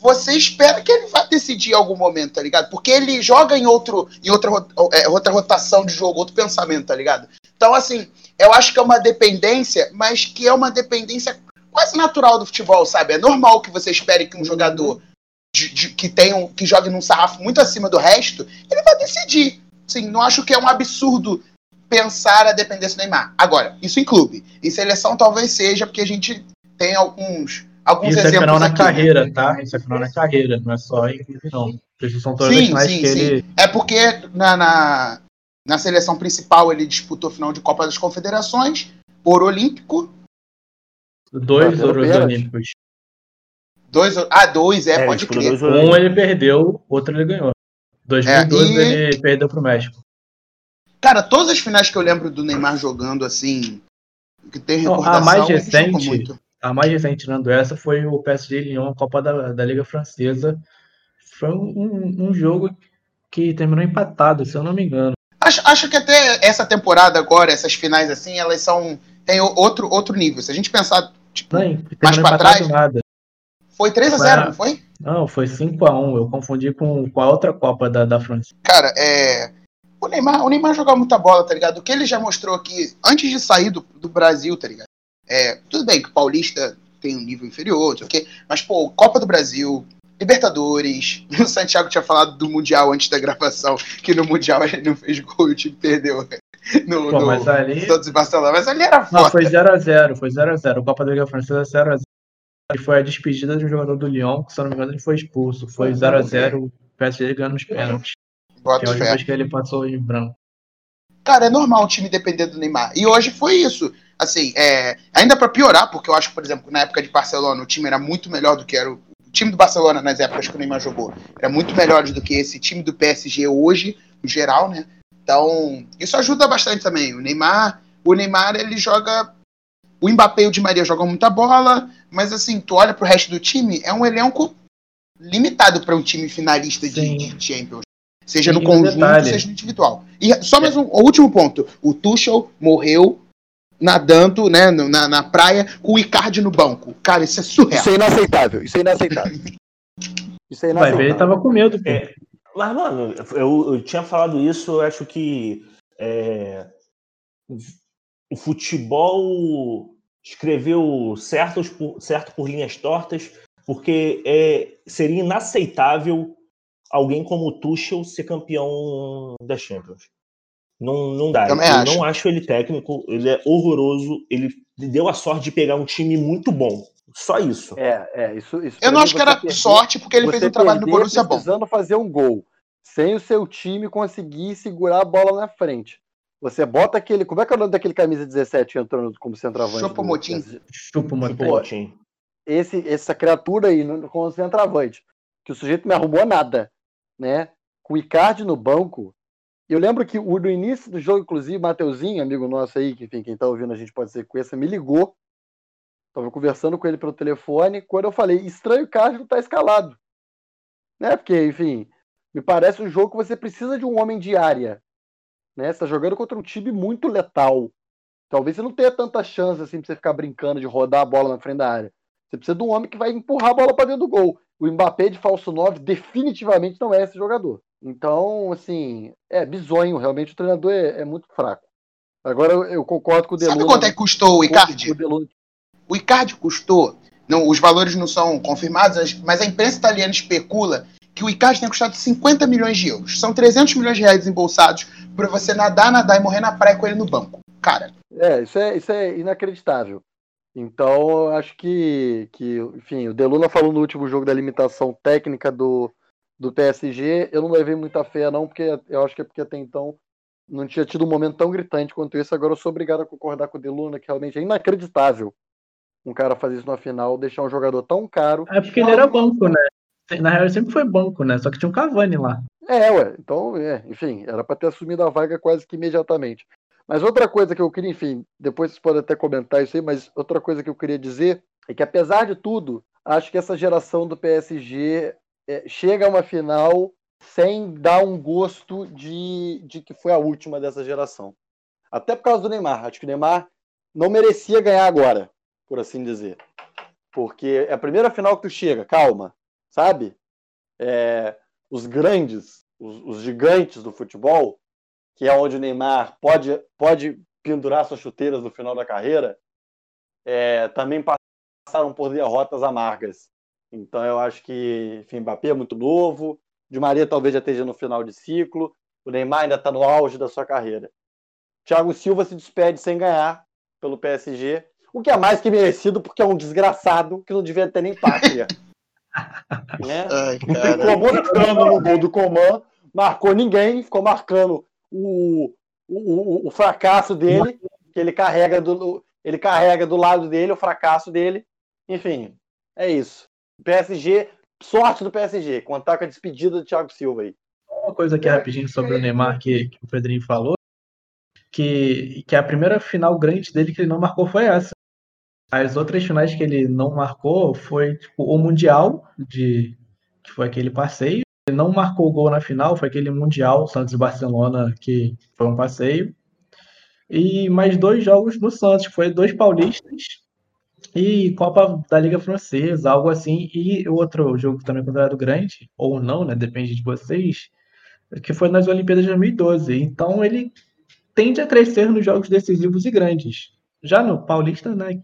você espera que ele vá decidir em algum momento, tá ligado? Porque ele joga em, outro, em outra, é, outra rotação de jogo, outro pensamento, tá ligado? Então, assim, eu acho que é uma dependência, mas que é uma dependência quase natural do futebol, sabe? É normal que você espere que um jogador de- de- que, tem um, que jogue num sarrafo muito acima do resto, ele vai decidir. Sim, não acho que é um absurdo pensar a dependência do Neymar. Agora, isso em clube. Em seleção talvez seja, porque a gente tem alguns, alguns Isso é exemplos final na aqui, né? carreira, tá? Isso é final na carreira, não é só em clube, não. São todas as Sim, sim, que sim. ele. É porque na, na, na seleção principal ele disputou final de Copa das Confederações, ouro olímpico, Dois Bateu ouros olímpicos. dois, ah, dois, é, É, pode disputou crer. dois. Um ele perdeu, outro ele ganhou. 2012 É, e- ele perdeu pro México. Cara, todas as finais que eu lembro do Neymar jogando assim, que tem Não, a recordação, mais ele jogou recente- muito. A mais recente, tirando essa, foi o PSG Lyon, Copa da, da Liga Francesa. Foi um, um- jogo que terminou empatado, se eu não me engano. Acho, acho que até essa temporada agora, essas finais assim, elas são. tem outro, outro nível. Se a gente pensar, tipo, Não, mais empatado trás? nada. foi 3x0, Foi- não foi? Não, foi 5x1. Eu confundi com, com a outra Copa da, da França. Cara, é. O Neymar, o Neymar joga muita bola, tá ligado? O que ele já mostrou aqui, antes de sair do, do Brasil, tá ligado? É, tudo bem que o Paulista tem um nível inferior, não sei o quê, mas, pô, Copa do Brasil, Libertadores, o Santiago tinha falado do Mundial antes da gravação, que no Mundial ele não fez gol e o time perdeu. No, Pô, no mas ali. E Barcelona, mas ali era Não, foda. foi 0x0. Foi 0x0. Copa da Liga Francesa 0x0. E foi a despedida de um jogador do Lyon, que se não me engano ele foi expulso. Foi 0x0. O PSG ganhando os pênaltis. Que Bota é fé. última vez que ele passou em branco. Cara, é normal o time depender do Neymar. E hoje foi isso. Assim, é, ainda pra piorar, porque eu acho que, por exemplo, na época de Barcelona, o time era muito melhor do que era o, o time do Barcelona nas épocas que o Neymar jogou. Era muito melhor do que esse time do PSG hoje, no geral, né? Então, isso ajuda bastante também. O Neymar, o Neymar, ele joga. O Mbappé e o Di Maria jogam muita bola, mas assim, tu olha pro resto do time, é um elenco limitado para um time finalista de, de Champions. Seja no E um conjunto, detalhe. seja no individual. E só mais um o último ponto. O Tuchel morreu nadando, né, no- na, na praia com o Icardi no banco. Cara, isso é surreal. Isso é inaceitável. Isso é inaceitável. Isso é Vai ver, ele inaceitável. tava com medo. É. Mas, mano, eu, eu tinha falado isso, eu acho que é, o futebol escreveu certos por- certo por linhas tortas, porque é, seria inaceitável alguém como o Tuchel ser campeão da Champions. Não, não dá. Também eu acho. não acho ele técnico, ele é horroroso, ele deu a sorte de pegar um time muito bom. Só isso. É, é, isso, isso Eu não acho que era perder- sorte, porque ele fez um trabalho no Borussia bom. precisando fazer um gol, sem o seu time conseguir segurar a bola na frente. Você bota aquele. Como é que é o nome daquele camisa 17 que entrou como centroavante? do. PSG? Chupa time. esse, essa criatura aí como centroavante, que o sujeito não arrumou nada, né? Com o Icardi no banco. Eu lembro que no início do jogo, inclusive, Mateuzinho, amigo nosso aí, que enfim, quem tá ouvindo a gente pode ser conheça, me ligou. Tava conversando com ele pelo telefone. Quando eu falei, estranho o Icardi não tá escalado. Né? Porque, enfim, me parece um jogo que você precisa de um homem de área. Né? Você tá jogando contra um time muito letal. Talvez você não tenha tanta chance assim pra você ficar brincando de rodar a bola na frente da área. Você precisa de um homem que vai empurrar a bola para dentro do gol. O Mbappé de falso 9 definitivamente não é esse jogador. Então, assim, é bizonho. Realmente o treinador é, é muito fraco. Agora eu, concordo com o Deluna. Sabe quanto é que custou o Icardi? O Icardi custou, não, os valores não são confirmados, as- mas a imprensa italiana especula que o Icardi tem custado 50 milhões de euros. São 300 milhões de reais desembolsados para você nadar, nadar e morrer na praia com ele no banco. Cara, É, isso é, isso é inacreditável. Então, eu acho que, que, enfim, o Deluna falou no último jogo da limitação técnica do, do PSG. Eu não levei muita fé, não, porque eu acho que é porque até então não tinha tido um momento tão gritante quanto esse. Agora eu sou obrigado a concordar com o Deluna, que realmente é inacreditável um cara fazer isso na final, deixar um jogador tão caro. É porque ele era banco, né? Na real, ele sempre foi banco, né? Só que tinha um Cavani lá. É, ué. Então, é, enfim, era para ter assumido a vaga quase que imediatamente. Mas outra coisa que eu queria, enfim, depois vocês podem até comentar isso aí, mas outra coisa que eu queria dizer é que, apesar de tudo, acho que essa geração do PSG é, chega a uma final sem dar um gosto de, de que foi a última dessa geração. Até por causa do Neymar. Acho que o Neymar não merecia ganhar agora, por assim dizer. Porque é a primeira final que tu chega, calma, sabe? É, os grandes, os, os gigantes do futebol, que é onde o Neymar pode, pode pendurar suas chuteiras no final da carreira, é, também passaram por derrotas amargas. Então eu acho que, enfim, Mbappé é muito novo, Di Maria talvez já esteja no final de ciclo, o Neymar ainda está no auge da sua carreira. Thiago Silva se despede sem ganhar pelo PSG, o que é mais que merecido porque é um desgraçado que não devia ter nem pátria. né? Ai, Ficou marcando no gol do Coman, marcou ninguém, ficou marcando o, o, o, fracasso dele, que ele carrega do, ele carrega do lado dele o fracasso dele. Enfim, é isso. PSG, sorte do PSG, contar com a despedida do Thiago Silva aí. Uma coisa aqui rapidinho sobre o Neymar que, que o Pedrinho falou, que, que a primeira final grande dele que ele não marcou foi essa. As outras finais que ele não marcou foi tipo, o Mundial, de, que foi aquele passeio. Ele não marcou gol na final, foi aquele Mundial, Santos e Barcelona, que foi um passeio. E mais dois jogos no Santos, foi dois paulistas e Copa da Liga Francesa, algo assim. E outro jogo também considerado grande, ou não, né? Depende de vocês, que foi nas Olimpíadas de 2012. Então ele tende a crescer nos jogos decisivos e grandes. Já no Paulista, né?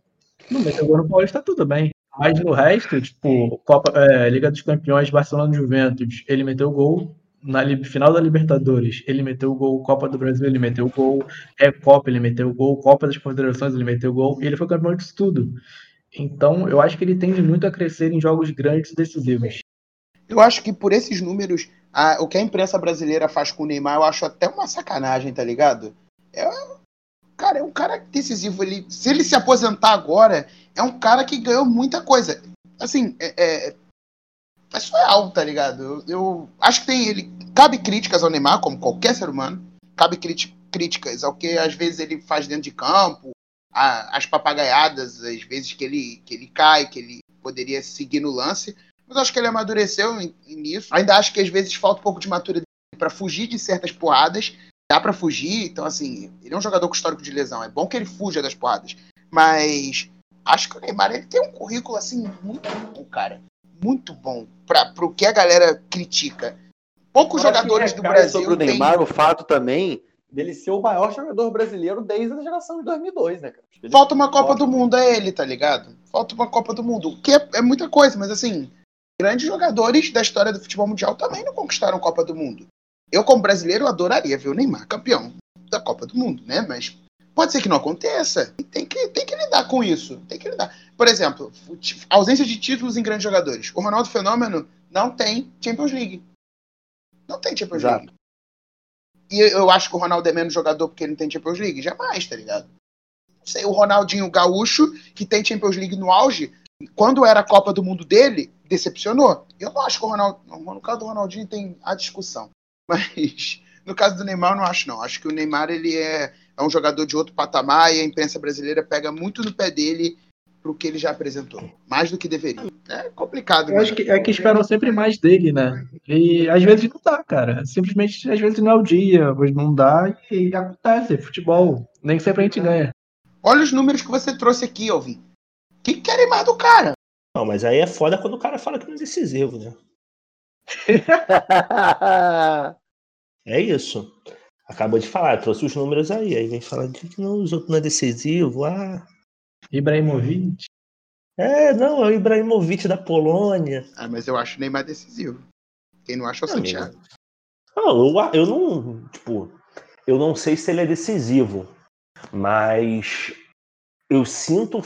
No meteu no Paulista, tudo bem. Mas no resto, tipo, Copa, é, Liga dos Campeões, Barcelona Juventus, ele meteu gol. Na final da Libertadores, ele meteu gol. Copa do Brasil, ele meteu gol. Recopa, ele meteu gol. Copa das Confederações, ele meteu gol. E ele foi campeão disso tudo. Então, eu acho que ele tende muito a crescer em jogos grandes e decisivos. Eu acho que por esses números, a- o que a imprensa brasileira faz com o Neymar, eu acho até uma sacanagem, tá ligado? É, cara, é um cara decisivo. Ele, se ele se aposentar agora, é um cara que ganhou muita coisa. Assim, é, é, é surreal, tá ligado? Eu, eu acho que tem ele. Cabe críticas ao Neymar, como qualquer ser humano. Cabe críti- críticas ao que às vezes ele faz dentro de campo, a- as papagaiadas, às vezes que ele, que ele cai, que ele poderia seguir no lance. Mas acho que ele amadureceu nisso. Ainda acho que às vezes falta um pouco de maturidade para fugir de certas porradas. Dá para fugir, então assim, ele é um jogador com histórico de lesão. É bom que ele fuja das porradas. Mas acho que o Neymar ele tem um currículo assim muito bom, cara. Muito bom para o que a galera critica. Poucos que jogadores do recai Brasil sobre o Neymar o fato também dele ser o maior jogador brasileiro desde a geração de 2002, né, cara? Ele- Falta uma Copa do Mundo a ele, tá ligado? Falta uma Copa do Mundo. O que é, é muita coisa, mas assim, grandes jogadores da história do futebol mundial também não conquistaram Copa do Mundo. Eu, como brasileiro, adoraria ver o Neymar campeão da Copa do Mundo, né? Mas pode ser que não aconteça. E tem que, tem que lidar com isso. Tem que lidar. Por exemplo, ausência de títulos em grandes jogadores. O Ronaldo Fenômeno não tem Champions League. Não tem Champions Exato. League. E eu acho que o Ronaldo é menos jogador porque ele não tem Champions League? Jamais, tá ligado? Não sei, o Ronaldinho Gaúcho, que tem Champions League no auge, quando era a Copa do Mundo dele, decepcionou. Eu não acho que o Ronaldo. No caso do Ronaldinho tem a discussão. Mas no caso do Neymar, eu não acho, não. Acho que o Neymar ele é, é um jogador de outro patamar e a imprensa brasileira pega muito no pé dele pro que ele já apresentou. Mais do que deveria. É complicado, Eu acho que é que esperam sempre mais dele, né? E às vezes não dá, cara. Simplesmente, às vezes não é o dia, hoje não dá e acontece. Futebol, nem sempre a gente ganha. Olha os números que você trouxe aqui, Alvin. O que que querem mais do cara? Não, mas aí é foda quando o cara fala que não é decisivo, né? É isso. Acabou de falar, trouxe os números aí. Aí vem falar de que não, os outros não é decisivo. Ah, Ibrahimovic. é, não, é o Ibrahimovic da Polônia. Ah, mas eu acho o Neymar decisivo. Quem não acha é o. Santiago. Não, eu, eu não, tipo, eu não sei se ele é decisivo, mas eu sinto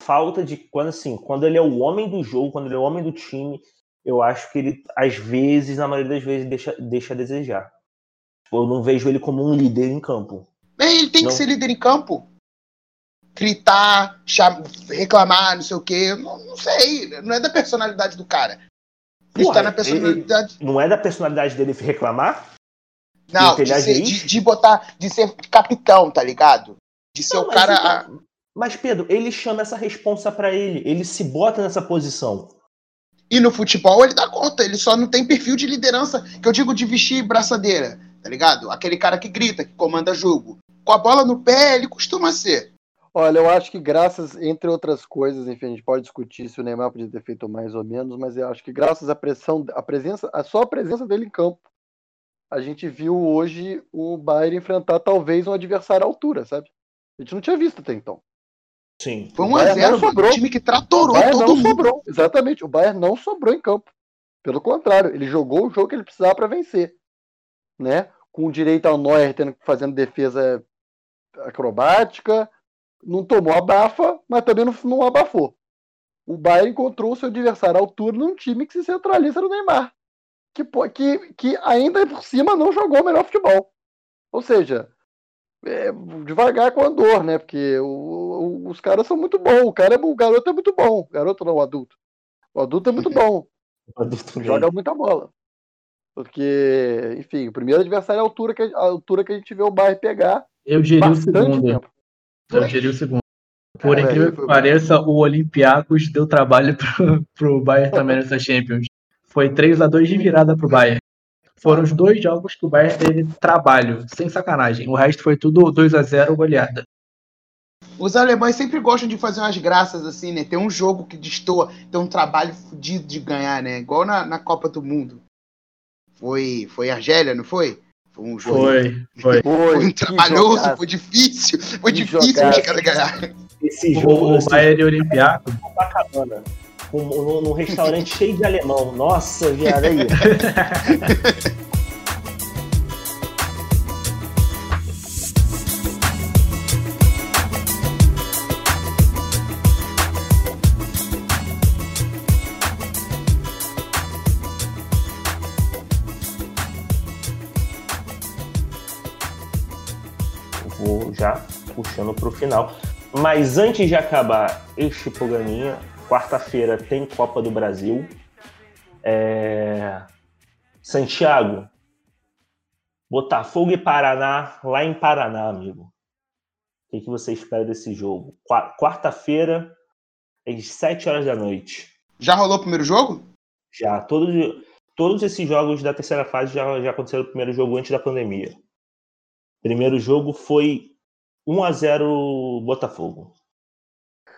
falta de quando assim, quando ele é o homem do jogo, quando ele é o homem do time, eu acho que ele às vezes, na maioria das vezes, deixa, deixa a desejar. Eu não vejo ele como um líder em campo. Bem, ele tem Não. que ser líder em campo. Gritar, cham- reclamar, não sei o quê. Não, não sei. Não é da personalidade do cara. Porra, tá na personalidade. Não é da personalidade dele reclamar? Não, ele de, ser- de, de botar. De ser capitão, tá ligado? De ser Não, o mas cara. então- Mas Pedro, ele chama essa responsa pra ele, ele se bota nessa posição. E no futebol ele dá conta, ele só não tem perfil de liderança, que eu digo de vestir braçadeira, tá ligado? Aquele cara que grita, que comanda jogo. Com a bola no pé, ele costuma ser. Olha, eu acho que graças, entre outras coisas, enfim, a gente pode discutir se o Neymar podia ter feito mais ou menos, mas eu acho que graças à pressão, a presença, a só a presença dele em campo, a gente viu hoje o Bayern enfrentar talvez um adversário à altura, sabe? A gente não tinha visto até então. Sim. Foi O 1 a Bayern 0 não sobrou. um time que O tratorou Bayern todo não mundo. sobrou, exatamente. O Bayern não sobrou em campo. Pelo contrário, ele jogou o jogo que ele precisava para vencer, né? Com direito ao Neuer tendo fazendo defesa acrobática, não tomou abafa, mas também não, não abafou. O Bayern encontrou o seu adversário à altura num time que se centraliza no Neymar, que, que, que ainda por cima não jogou o melhor futebol. Ou seja, é, devagar com a dor, né? Porque o- o- os caras são muito bons. O, cara é, o garoto é muito bom. O garoto não, o adulto. O adulto é muito bom. Joga muita bola. Porque, enfim, o primeiro adversário é a altura que a, a altura que a gente vê o Bayern pegar. Eu diria o bastante segundo. tempo. Eu diria o segundo. Por Cara, incrível eu- que pareça, o Olympiacos deu trabalho pro, pro Bayern também nessa Champions. Foi 3 a 2 de virada pro Bayern. Foram os dois jogos que o Bayern teve trabalho, sem sacanagem. O resto foi tudo 2 a 0 goleada. Os alemães sempre gostam de fazer umas graças assim, né? Tem um jogo que destoa, tem um trabalho fodido de ganhar, né? Igual na, na Copa do Mundo. Foi, foi Argélia, não foi? Foi um jogo. Foi, foi. Foi um trabalhoso, foi difícil. Foi Que difícil os caras ganhar. Esse jogo O, o esse Bayern e o Olympiacos. É num, num restaurante cheio de alemão. Nossa, viado aí. Eu Vou já puxando para o final. Mas antes de acabar este programinha, quarta-feira tem Copa do Brasil. É, Santiago, Botafogo e Paraná, lá em Paraná, amigo. O que, você espera desse jogo? Qua- Quarta-feira, às 7 horas da noite. Já rolou o primeiro jogo? Já, todos, todos esses jogos da terceira fase já, já aconteceram no primeiro jogo antes da pandemia. Primeiro jogo foi 1 a 0 Botafogo.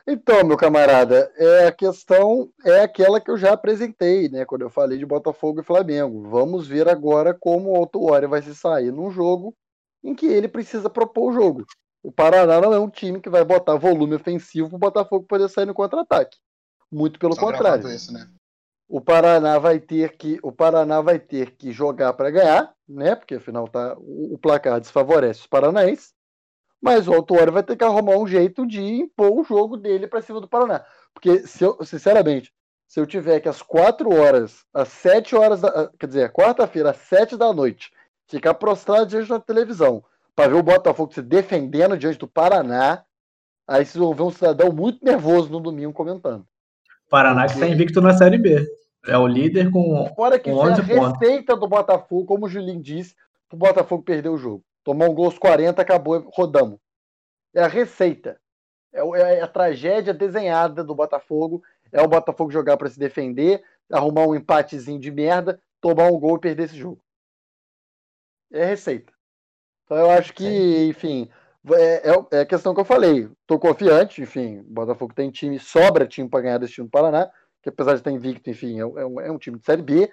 Então, meu camarada, é a questão é aquela que eu já apresentei, né? Quando eu falei de Botafogo e Flamengo. Vamos ver agora como o Autuori vai se sair num jogo em que ele precisa propor o jogo. O Paraná não é um time que vai botar volume ofensivo para o Botafogo poder sair no contra-ataque. Muito pelo Só contrário. Isso, né? O Paraná vai ter que o Paraná vai ter que jogar para ganhar, né? Porque afinal tá o, o placar desfavorece os paranaenses. Mas o Autuori vai ter que arrumar um jeito de impor o jogo dele para cima do Paraná. Porque se eu, sinceramente, se eu tiver que às 4 horas, às 7 horas, da, quer dizer, quarta-feira às 7 da noite, ficar prostrado diante da televisão para ver o Botafogo se defendendo diante do Paraná, aí vocês vão ver um cidadão muito nervoso no domingo comentando. Paraná que está invicto na Série B. É o líder com. Fora que Com foi a 11 pontos. receita do Botafogo, como o Julinho disse, o Botafogo perdeu o jogo. Tomou um gol aos 40, acabou, rodamos. É a receita. É, o- é a tragédia desenhada do Botafogo. É o Botafogo jogar para se defender, arrumar um empatezinho de merda, tomar um gol e perder esse jogo. É a receita. Então eu acho que, enfim, é, é- é a questão que eu falei. Tô confiante, enfim, o Botafogo tem time, sobra time para ganhar desse time do Paraná, que apesar de estar invicto, enfim, é, um- é um, é um time de Série B.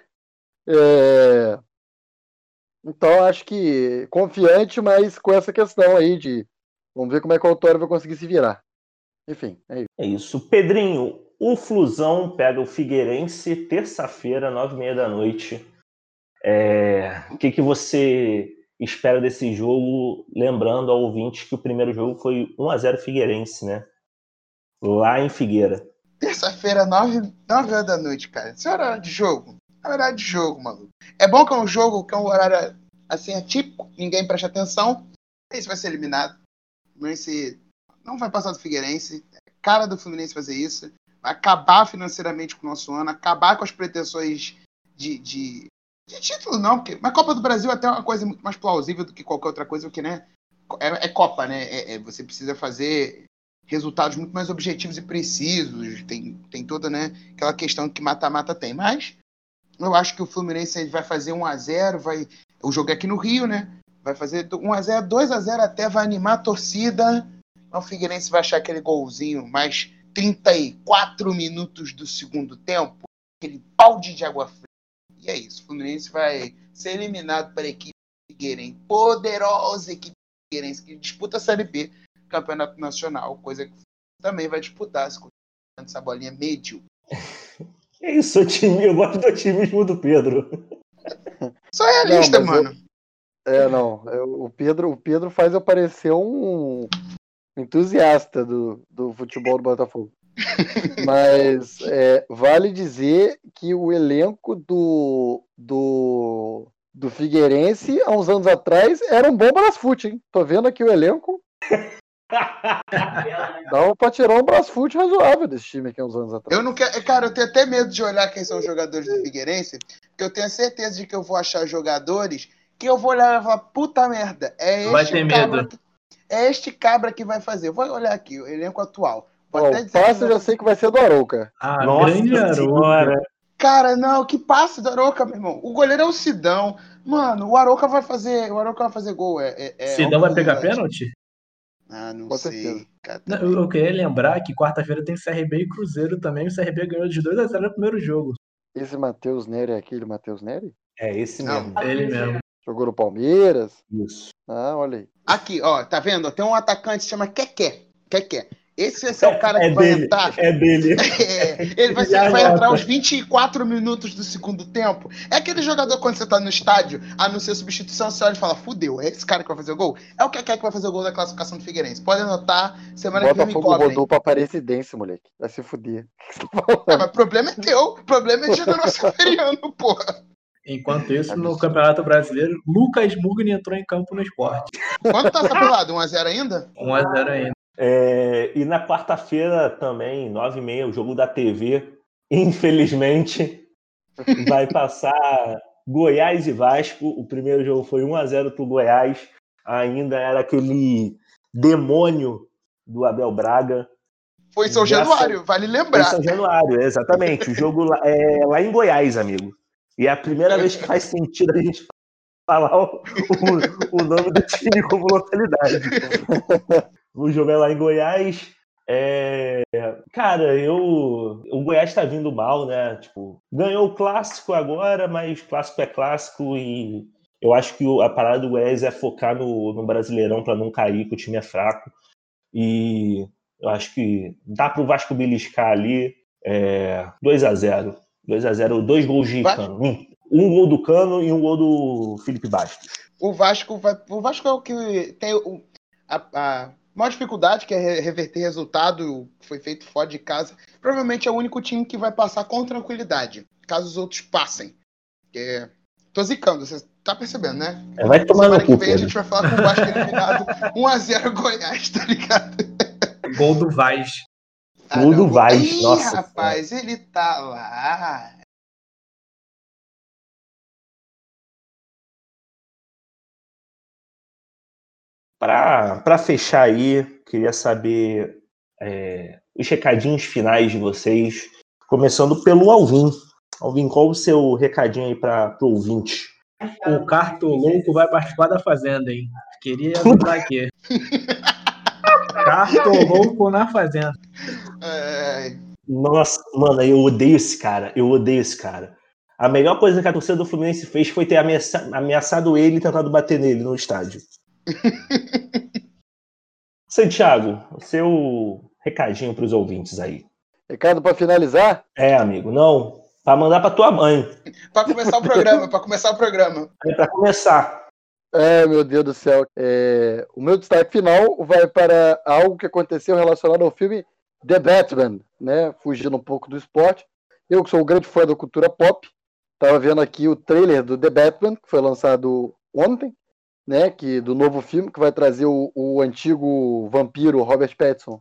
Então, acho que confiante, mas com essa questão aí de vamos ver como é que o Autório vai conseguir se virar. Enfim, é isso. É isso. Pedrinho, o Flusão pega o Figueirense terça-feira, nove e meia da noite. É, O que, que você espera desse jogo? Lembrando ao ouvinte que o primeiro jogo foi 1 a 0 Figueirense, né? Lá em Figueira. Terça-feira, 9, nove horas da noite, cara. Esse é horário de jogo. É horário de jogo, maluco. É bom que é um jogo que é um horário assim atípico, ninguém presta atenção. Esse vai ser eliminado. O Fluminense não vai passar do Figueirense. É cara do Fluminense fazer isso. Vai acabar financeiramente com o nosso ano, acabar com as pretensões de, de, de título, não. Porque, mas Copa do Brasil é até uma coisa muito mais plausível do que qualquer outra coisa, porque, né? É, é Copa, né? É- é- você precisa fazer resultados muito mais objetivos e precisos. Tem, tem toda né, aquela questão que mata-mata tem. Mas eu acho que o Fluminense vai fazer 1 a 0 vai O jogo é aqui no Rio, né? Vai fazer 1 a 0 2 a 0 até, vai animar a torcida. O Figueirense vai achar aquele golzinho mais 34 minutos do segundo tempo. Aquele balde de água fria. E é isso. O Fluminense vai ser eliminado para a equipe Figueirense. Poderosa equipe Figueirense que disputa a Série B, Campeonato Nacional. Coisa que também vai disputar se essa bolinha médio. É isso, eu, time, eu gosto do otimismo do Pedro. Sou realista, Não, mas eu- mano. É, não. eu- o, Pedro, o Pedro faz eu parecer um entusiasta do, do futebol do Botafogo. Mas é, vale dizer que o elenco do, do, do Figueirense, há uns anos atrás, era um bom Brasfoot, hein? Tô vendo aqui o elenco. Dava pra tirar um Brasfoot razoável desse time aqui há uns anos atrás. Eu não quero, cara, eu tenho até medo de olhar quem são os jogadores do Figueirense, porque eu tenho a certeza de que eu vou achar jogadores que eu vou olhar e falar, puta merda, é Vai este ter cabra medo. que, é este cabra que vai fazer. Vou olhar aqui, o elenco atual. Vou passe eu vai- já sei que vai ser do Arouca. Ah, Nossa grande garoto. senhora. Cara, não, que passe do Aroca, meu irmão. O goleiro é o Sidão. Mano, o Aroca vai fazer, o Aroca vai fazer gol. É, é, é Sidão vai pegar ambulante. pênalti? Ah, não Com sei. certeza. Não, eu, eu queria lembrar que quarta-feira tem CRB e Cruzeiro também. O CRB ganhou de 2 a 0 no primeiro jogo. Esse Matheus Nery é aquele Matheus Nery? É esse Não. mesmo. Ele mesmo. Jogou no Palmeiras? Isso. Ah, olha aí. Aqui, ó, tá vendo? Tem um atacante que se chama Keké. Keké. Esse vai ser o cara que É vai dele. entrar. É dele. É, ele vai, ser, Já vai entrar aos 24 minutos do segundo tempo. É aquele jogador quando você tá no estádio, anuncia substituição, você olha e fala, fudeu, é esse cara que vai fazer o gol? É o Keké que vai fazer o gol da classificação do Figueirense. Pode anotar, semana que vem me Botafogo rodou pra Aparecidense, moleque. Vai se fuder. É, mas o problema é teu. O problema é de General Severiano, porra. Enquanto isso, no Campeonato Brasileiro, Lucas Mugni entrou em campo no esporte. Quanto tá essa pelada? 1x0 ainda? 1x0 ainda. É, e na quarta-feira também, 9h30, o jogo da TV, infelizmente, vai passar Goiás e Vasco. O primeiro jogo foi 1x0 pro Goiás. Ainda era aquele demônio do Abel Braga. Foi São Já Januário, vale Em lembrar. São Januário, exatamente. O jogo lá, é lá em Goiás, amigo. E é a primeira vez que faz sentido a gente falar o, o- o nome do time como localidade. O jogo é lá em Goiás. É, Cara, eu. O Goiás tá vindo mal, né? Tipo, ganhou o clássico agora, mas clássico é clássico e eu acho que a parada do Goiás é focar no, no Brasileirão para não cair, que o time é fraco. E eu acho que dá pro Vasco beliscar ali. É, 2 a 0 2 a 0 dois gols de Vasco? Cano. Um, um gol do Cano e um gol do Felipe Bastos. O Vasco vai. O Vasco é o que tem o- a, a maior dificuldade, que é re- reverter resultado que foi feito fora de casa. Provavelmente é o único time que vai passar com tranquilidade, caso os outros passem. É, tô zicando, você tá percebendo, né? É, vai tomar Semana no que vem a gente vai falar com o Vasco eliminado 1x0 Goiás, tá ligado? Gol do Vaz. Gol do não. Vaz, Ih, nossa rapaz, ele tá lá. Para fechar aí, queria saber é, os recadinhos finais de vocês, começando pelo Alvin. Alvin, qual o seu recadinho aí para o ouvinte? O Cartolouco vai participar da Fazenda, hein? Queria avisar aqui. Cartolouco na Fazenda. É, Nossa, mano, eu odeio esse cara, eu odeio esse cara. A melhor coisa que a torcida do Fluminense fez foi ter ameaça- ameaçado ele e tentado bater nele no estádio. Santiago, o seu recadinho para os ouvintes aí. Recado pra finalizar? É, amigo, não. Para mandar para tua mãe. pra começar o programa, pra começar o programa. É para começar. É, meu Deus do céu. É, o meu destaque final vai para algo que aconteceu relacionado ao filme The Batman, né? Fugindo um pouco do esporte. Eu que sou um grande fã da cultura pop, estava vendo aqui o trailer do The Batman, que foi lançado ontem, né? Que, do novo filme, que vai trazer o, o antigo vampiro Robert Pattinson,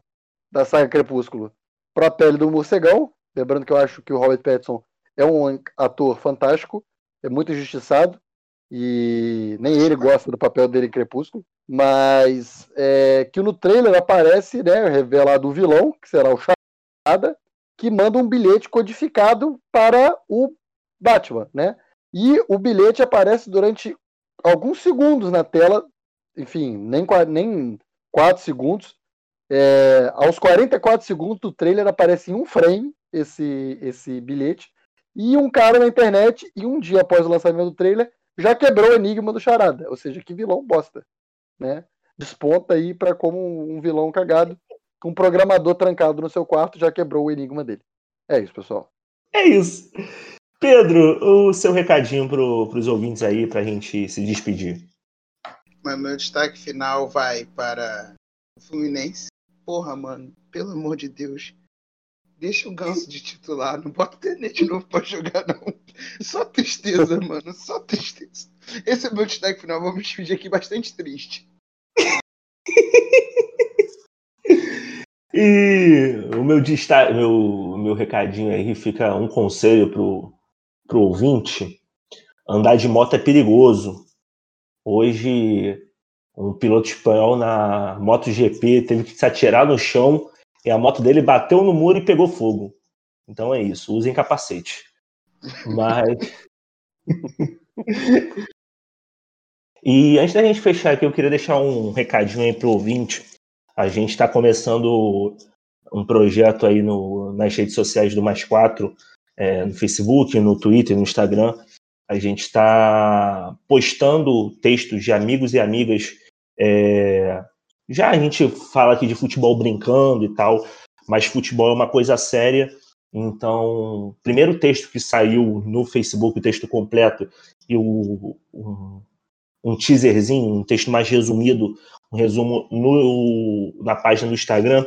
da saga Crepúsculo, para a pele do morcegão. Lembrando que eu acho que o Robert Pattinson é um ator fantástico, é muito injustiçado. e nem ele gosta do papel dele em Crepúsculo, mas é, que no trailer aparece, né, revelado o vilão, que será o Charada, que manda um bilhete codificado para o Batman, né? E o bilhete aparece durante alguns segundos na tela, enfim, nem, nem 4 segundos. É, aos 44 segundos do trailer aparece em um frame esse, esse bilhete. E um cara na internet, e um dia após o lançamento do trailer, já quebrou o enigma do Charada. Ou seja, que vilão bosta. Né? Desponta aí para como um vilão cagado. Um programador trancado no seu quarto já quebrou o enigma dele. É isso, pessoal. É isso. Pedro, o seu recadinho para os ouvintes aí, para a gente se despedir. Mas meu destaque final vai para o Fluminense. Porra, mano, pelo amor de Deus. Deixa o Ganso de titular, não bota o Tenê de novo pra jogar, não. Só tristeza, mano, só tristeza. Esse é meu destaque final, vou me despedir aqui bastante triste. E o meu destaque, meu, meu recadinho aí fica um conselho pro, pro ouvinte. Andar de moto é perigoso. Hoje, um piloto espanhol na MotoGP teve que se atirar no chão e a moto dele bateu no muro e pegou fogo. Então é isso, usem capacete. Mas. e antes da gente fechar aqui, eu queria deixar um recadinho aí pro ouvinte. A gente está começando um projeto aí no, nas redes sociais do Mais Quatro, é, no Facebook, no Twitter, no Instagram. A gente está postando textos de amigos e amigas é, já a gente fala aqui de futebol brincando e tal, mas futebol é uma coisa séria. Então, primeiro texto que saiu no Facebook, o texto completo, e o, um, um teaserzinho, um texto mais resumido, um resumo no, na página do Instagram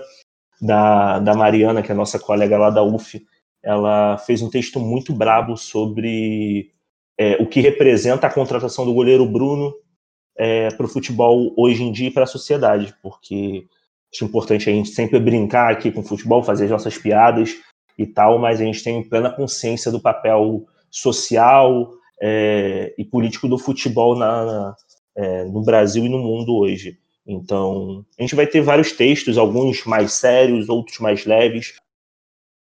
da, da Mariana, que é nossa colega lá da UF. Ela fez um texto muito brabo sobre é, o que representa a contratação do goleiro Bruno é, para o futebol hoje em dia e para a sociedade, porque acho importante a gente sempre brincar aqui com o futebol, fazer as nossas piadas e tal, mas a gente tem plena consciência do papel social é, e político do futebol na, na é, no Brasil e no mundo hoje. Então, a gente vai ter vários textos, alguns mais sérios, outros mais leves.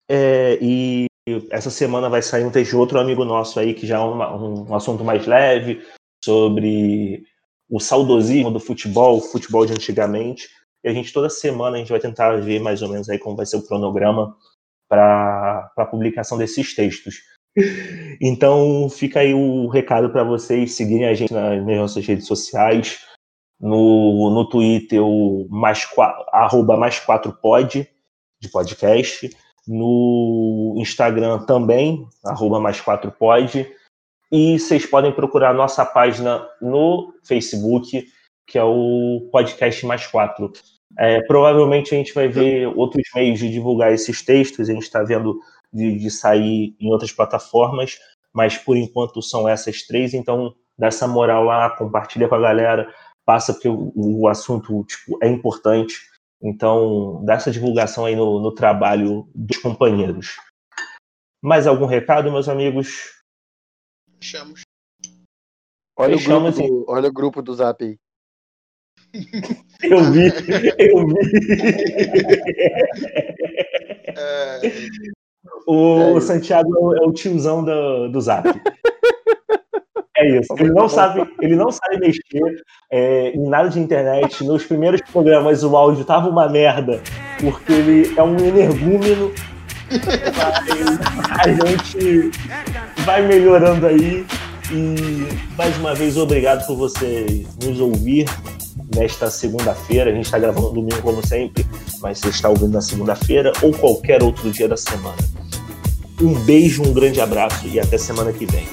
É, e essa semana vai sair um texto de outro amigo nosso aí, que já é um, um assunto mais leve, sobre o saudosismo do futebol, o futebol de antigamente. E a gente toda semana a gente vai tentar ver mais ou menos aí como vai ser o cronograma para a publicação desses textos. Então fica aí o recado para vocês seguirem a gente nas nossas redes sociais, no, no Twitter o mais, arroba mais 4 pod de podcast, no Instagram também, arroba mais 4 pod, e vocês podem procurar nossa página no Facebook, que é o Podcast Mais Quatro. É, provavelmente a gente vai ver outros meios de divulgar esses textos, a gente está vendo de, de, sair em outras plataformas, mas por enquanto são essas três, então dá essa moral lá, compartilha com a galera, passa porque o, o assunto tipo, é importante, então dá essa divulgação aí no, no trabalho dos companheiros. Mais algum recado, meus amigos? Fechamos. Olha, Fechamos, o grupo, do, olha o grupo do Zap aí. Eu vi, eu vi. É, O, É. Santiago é o- é o tiozão do, do Zap. É isso. Ele não sabe, ele não sabe mexer é, em nada de internet. Nos primeiros programas o áudio tava uma merda, porque ele é um energúmeno. Mas a gente vai melhorando aí. E mais uma vez, obrigado por você nos ouvir nesta segunda-feira. A gente está gravando domingo, como sempre, mas você está ouvindo na segunda-feira ou qualquer outro dia da semana. Um beijo, um grande abraço e até semana que vem.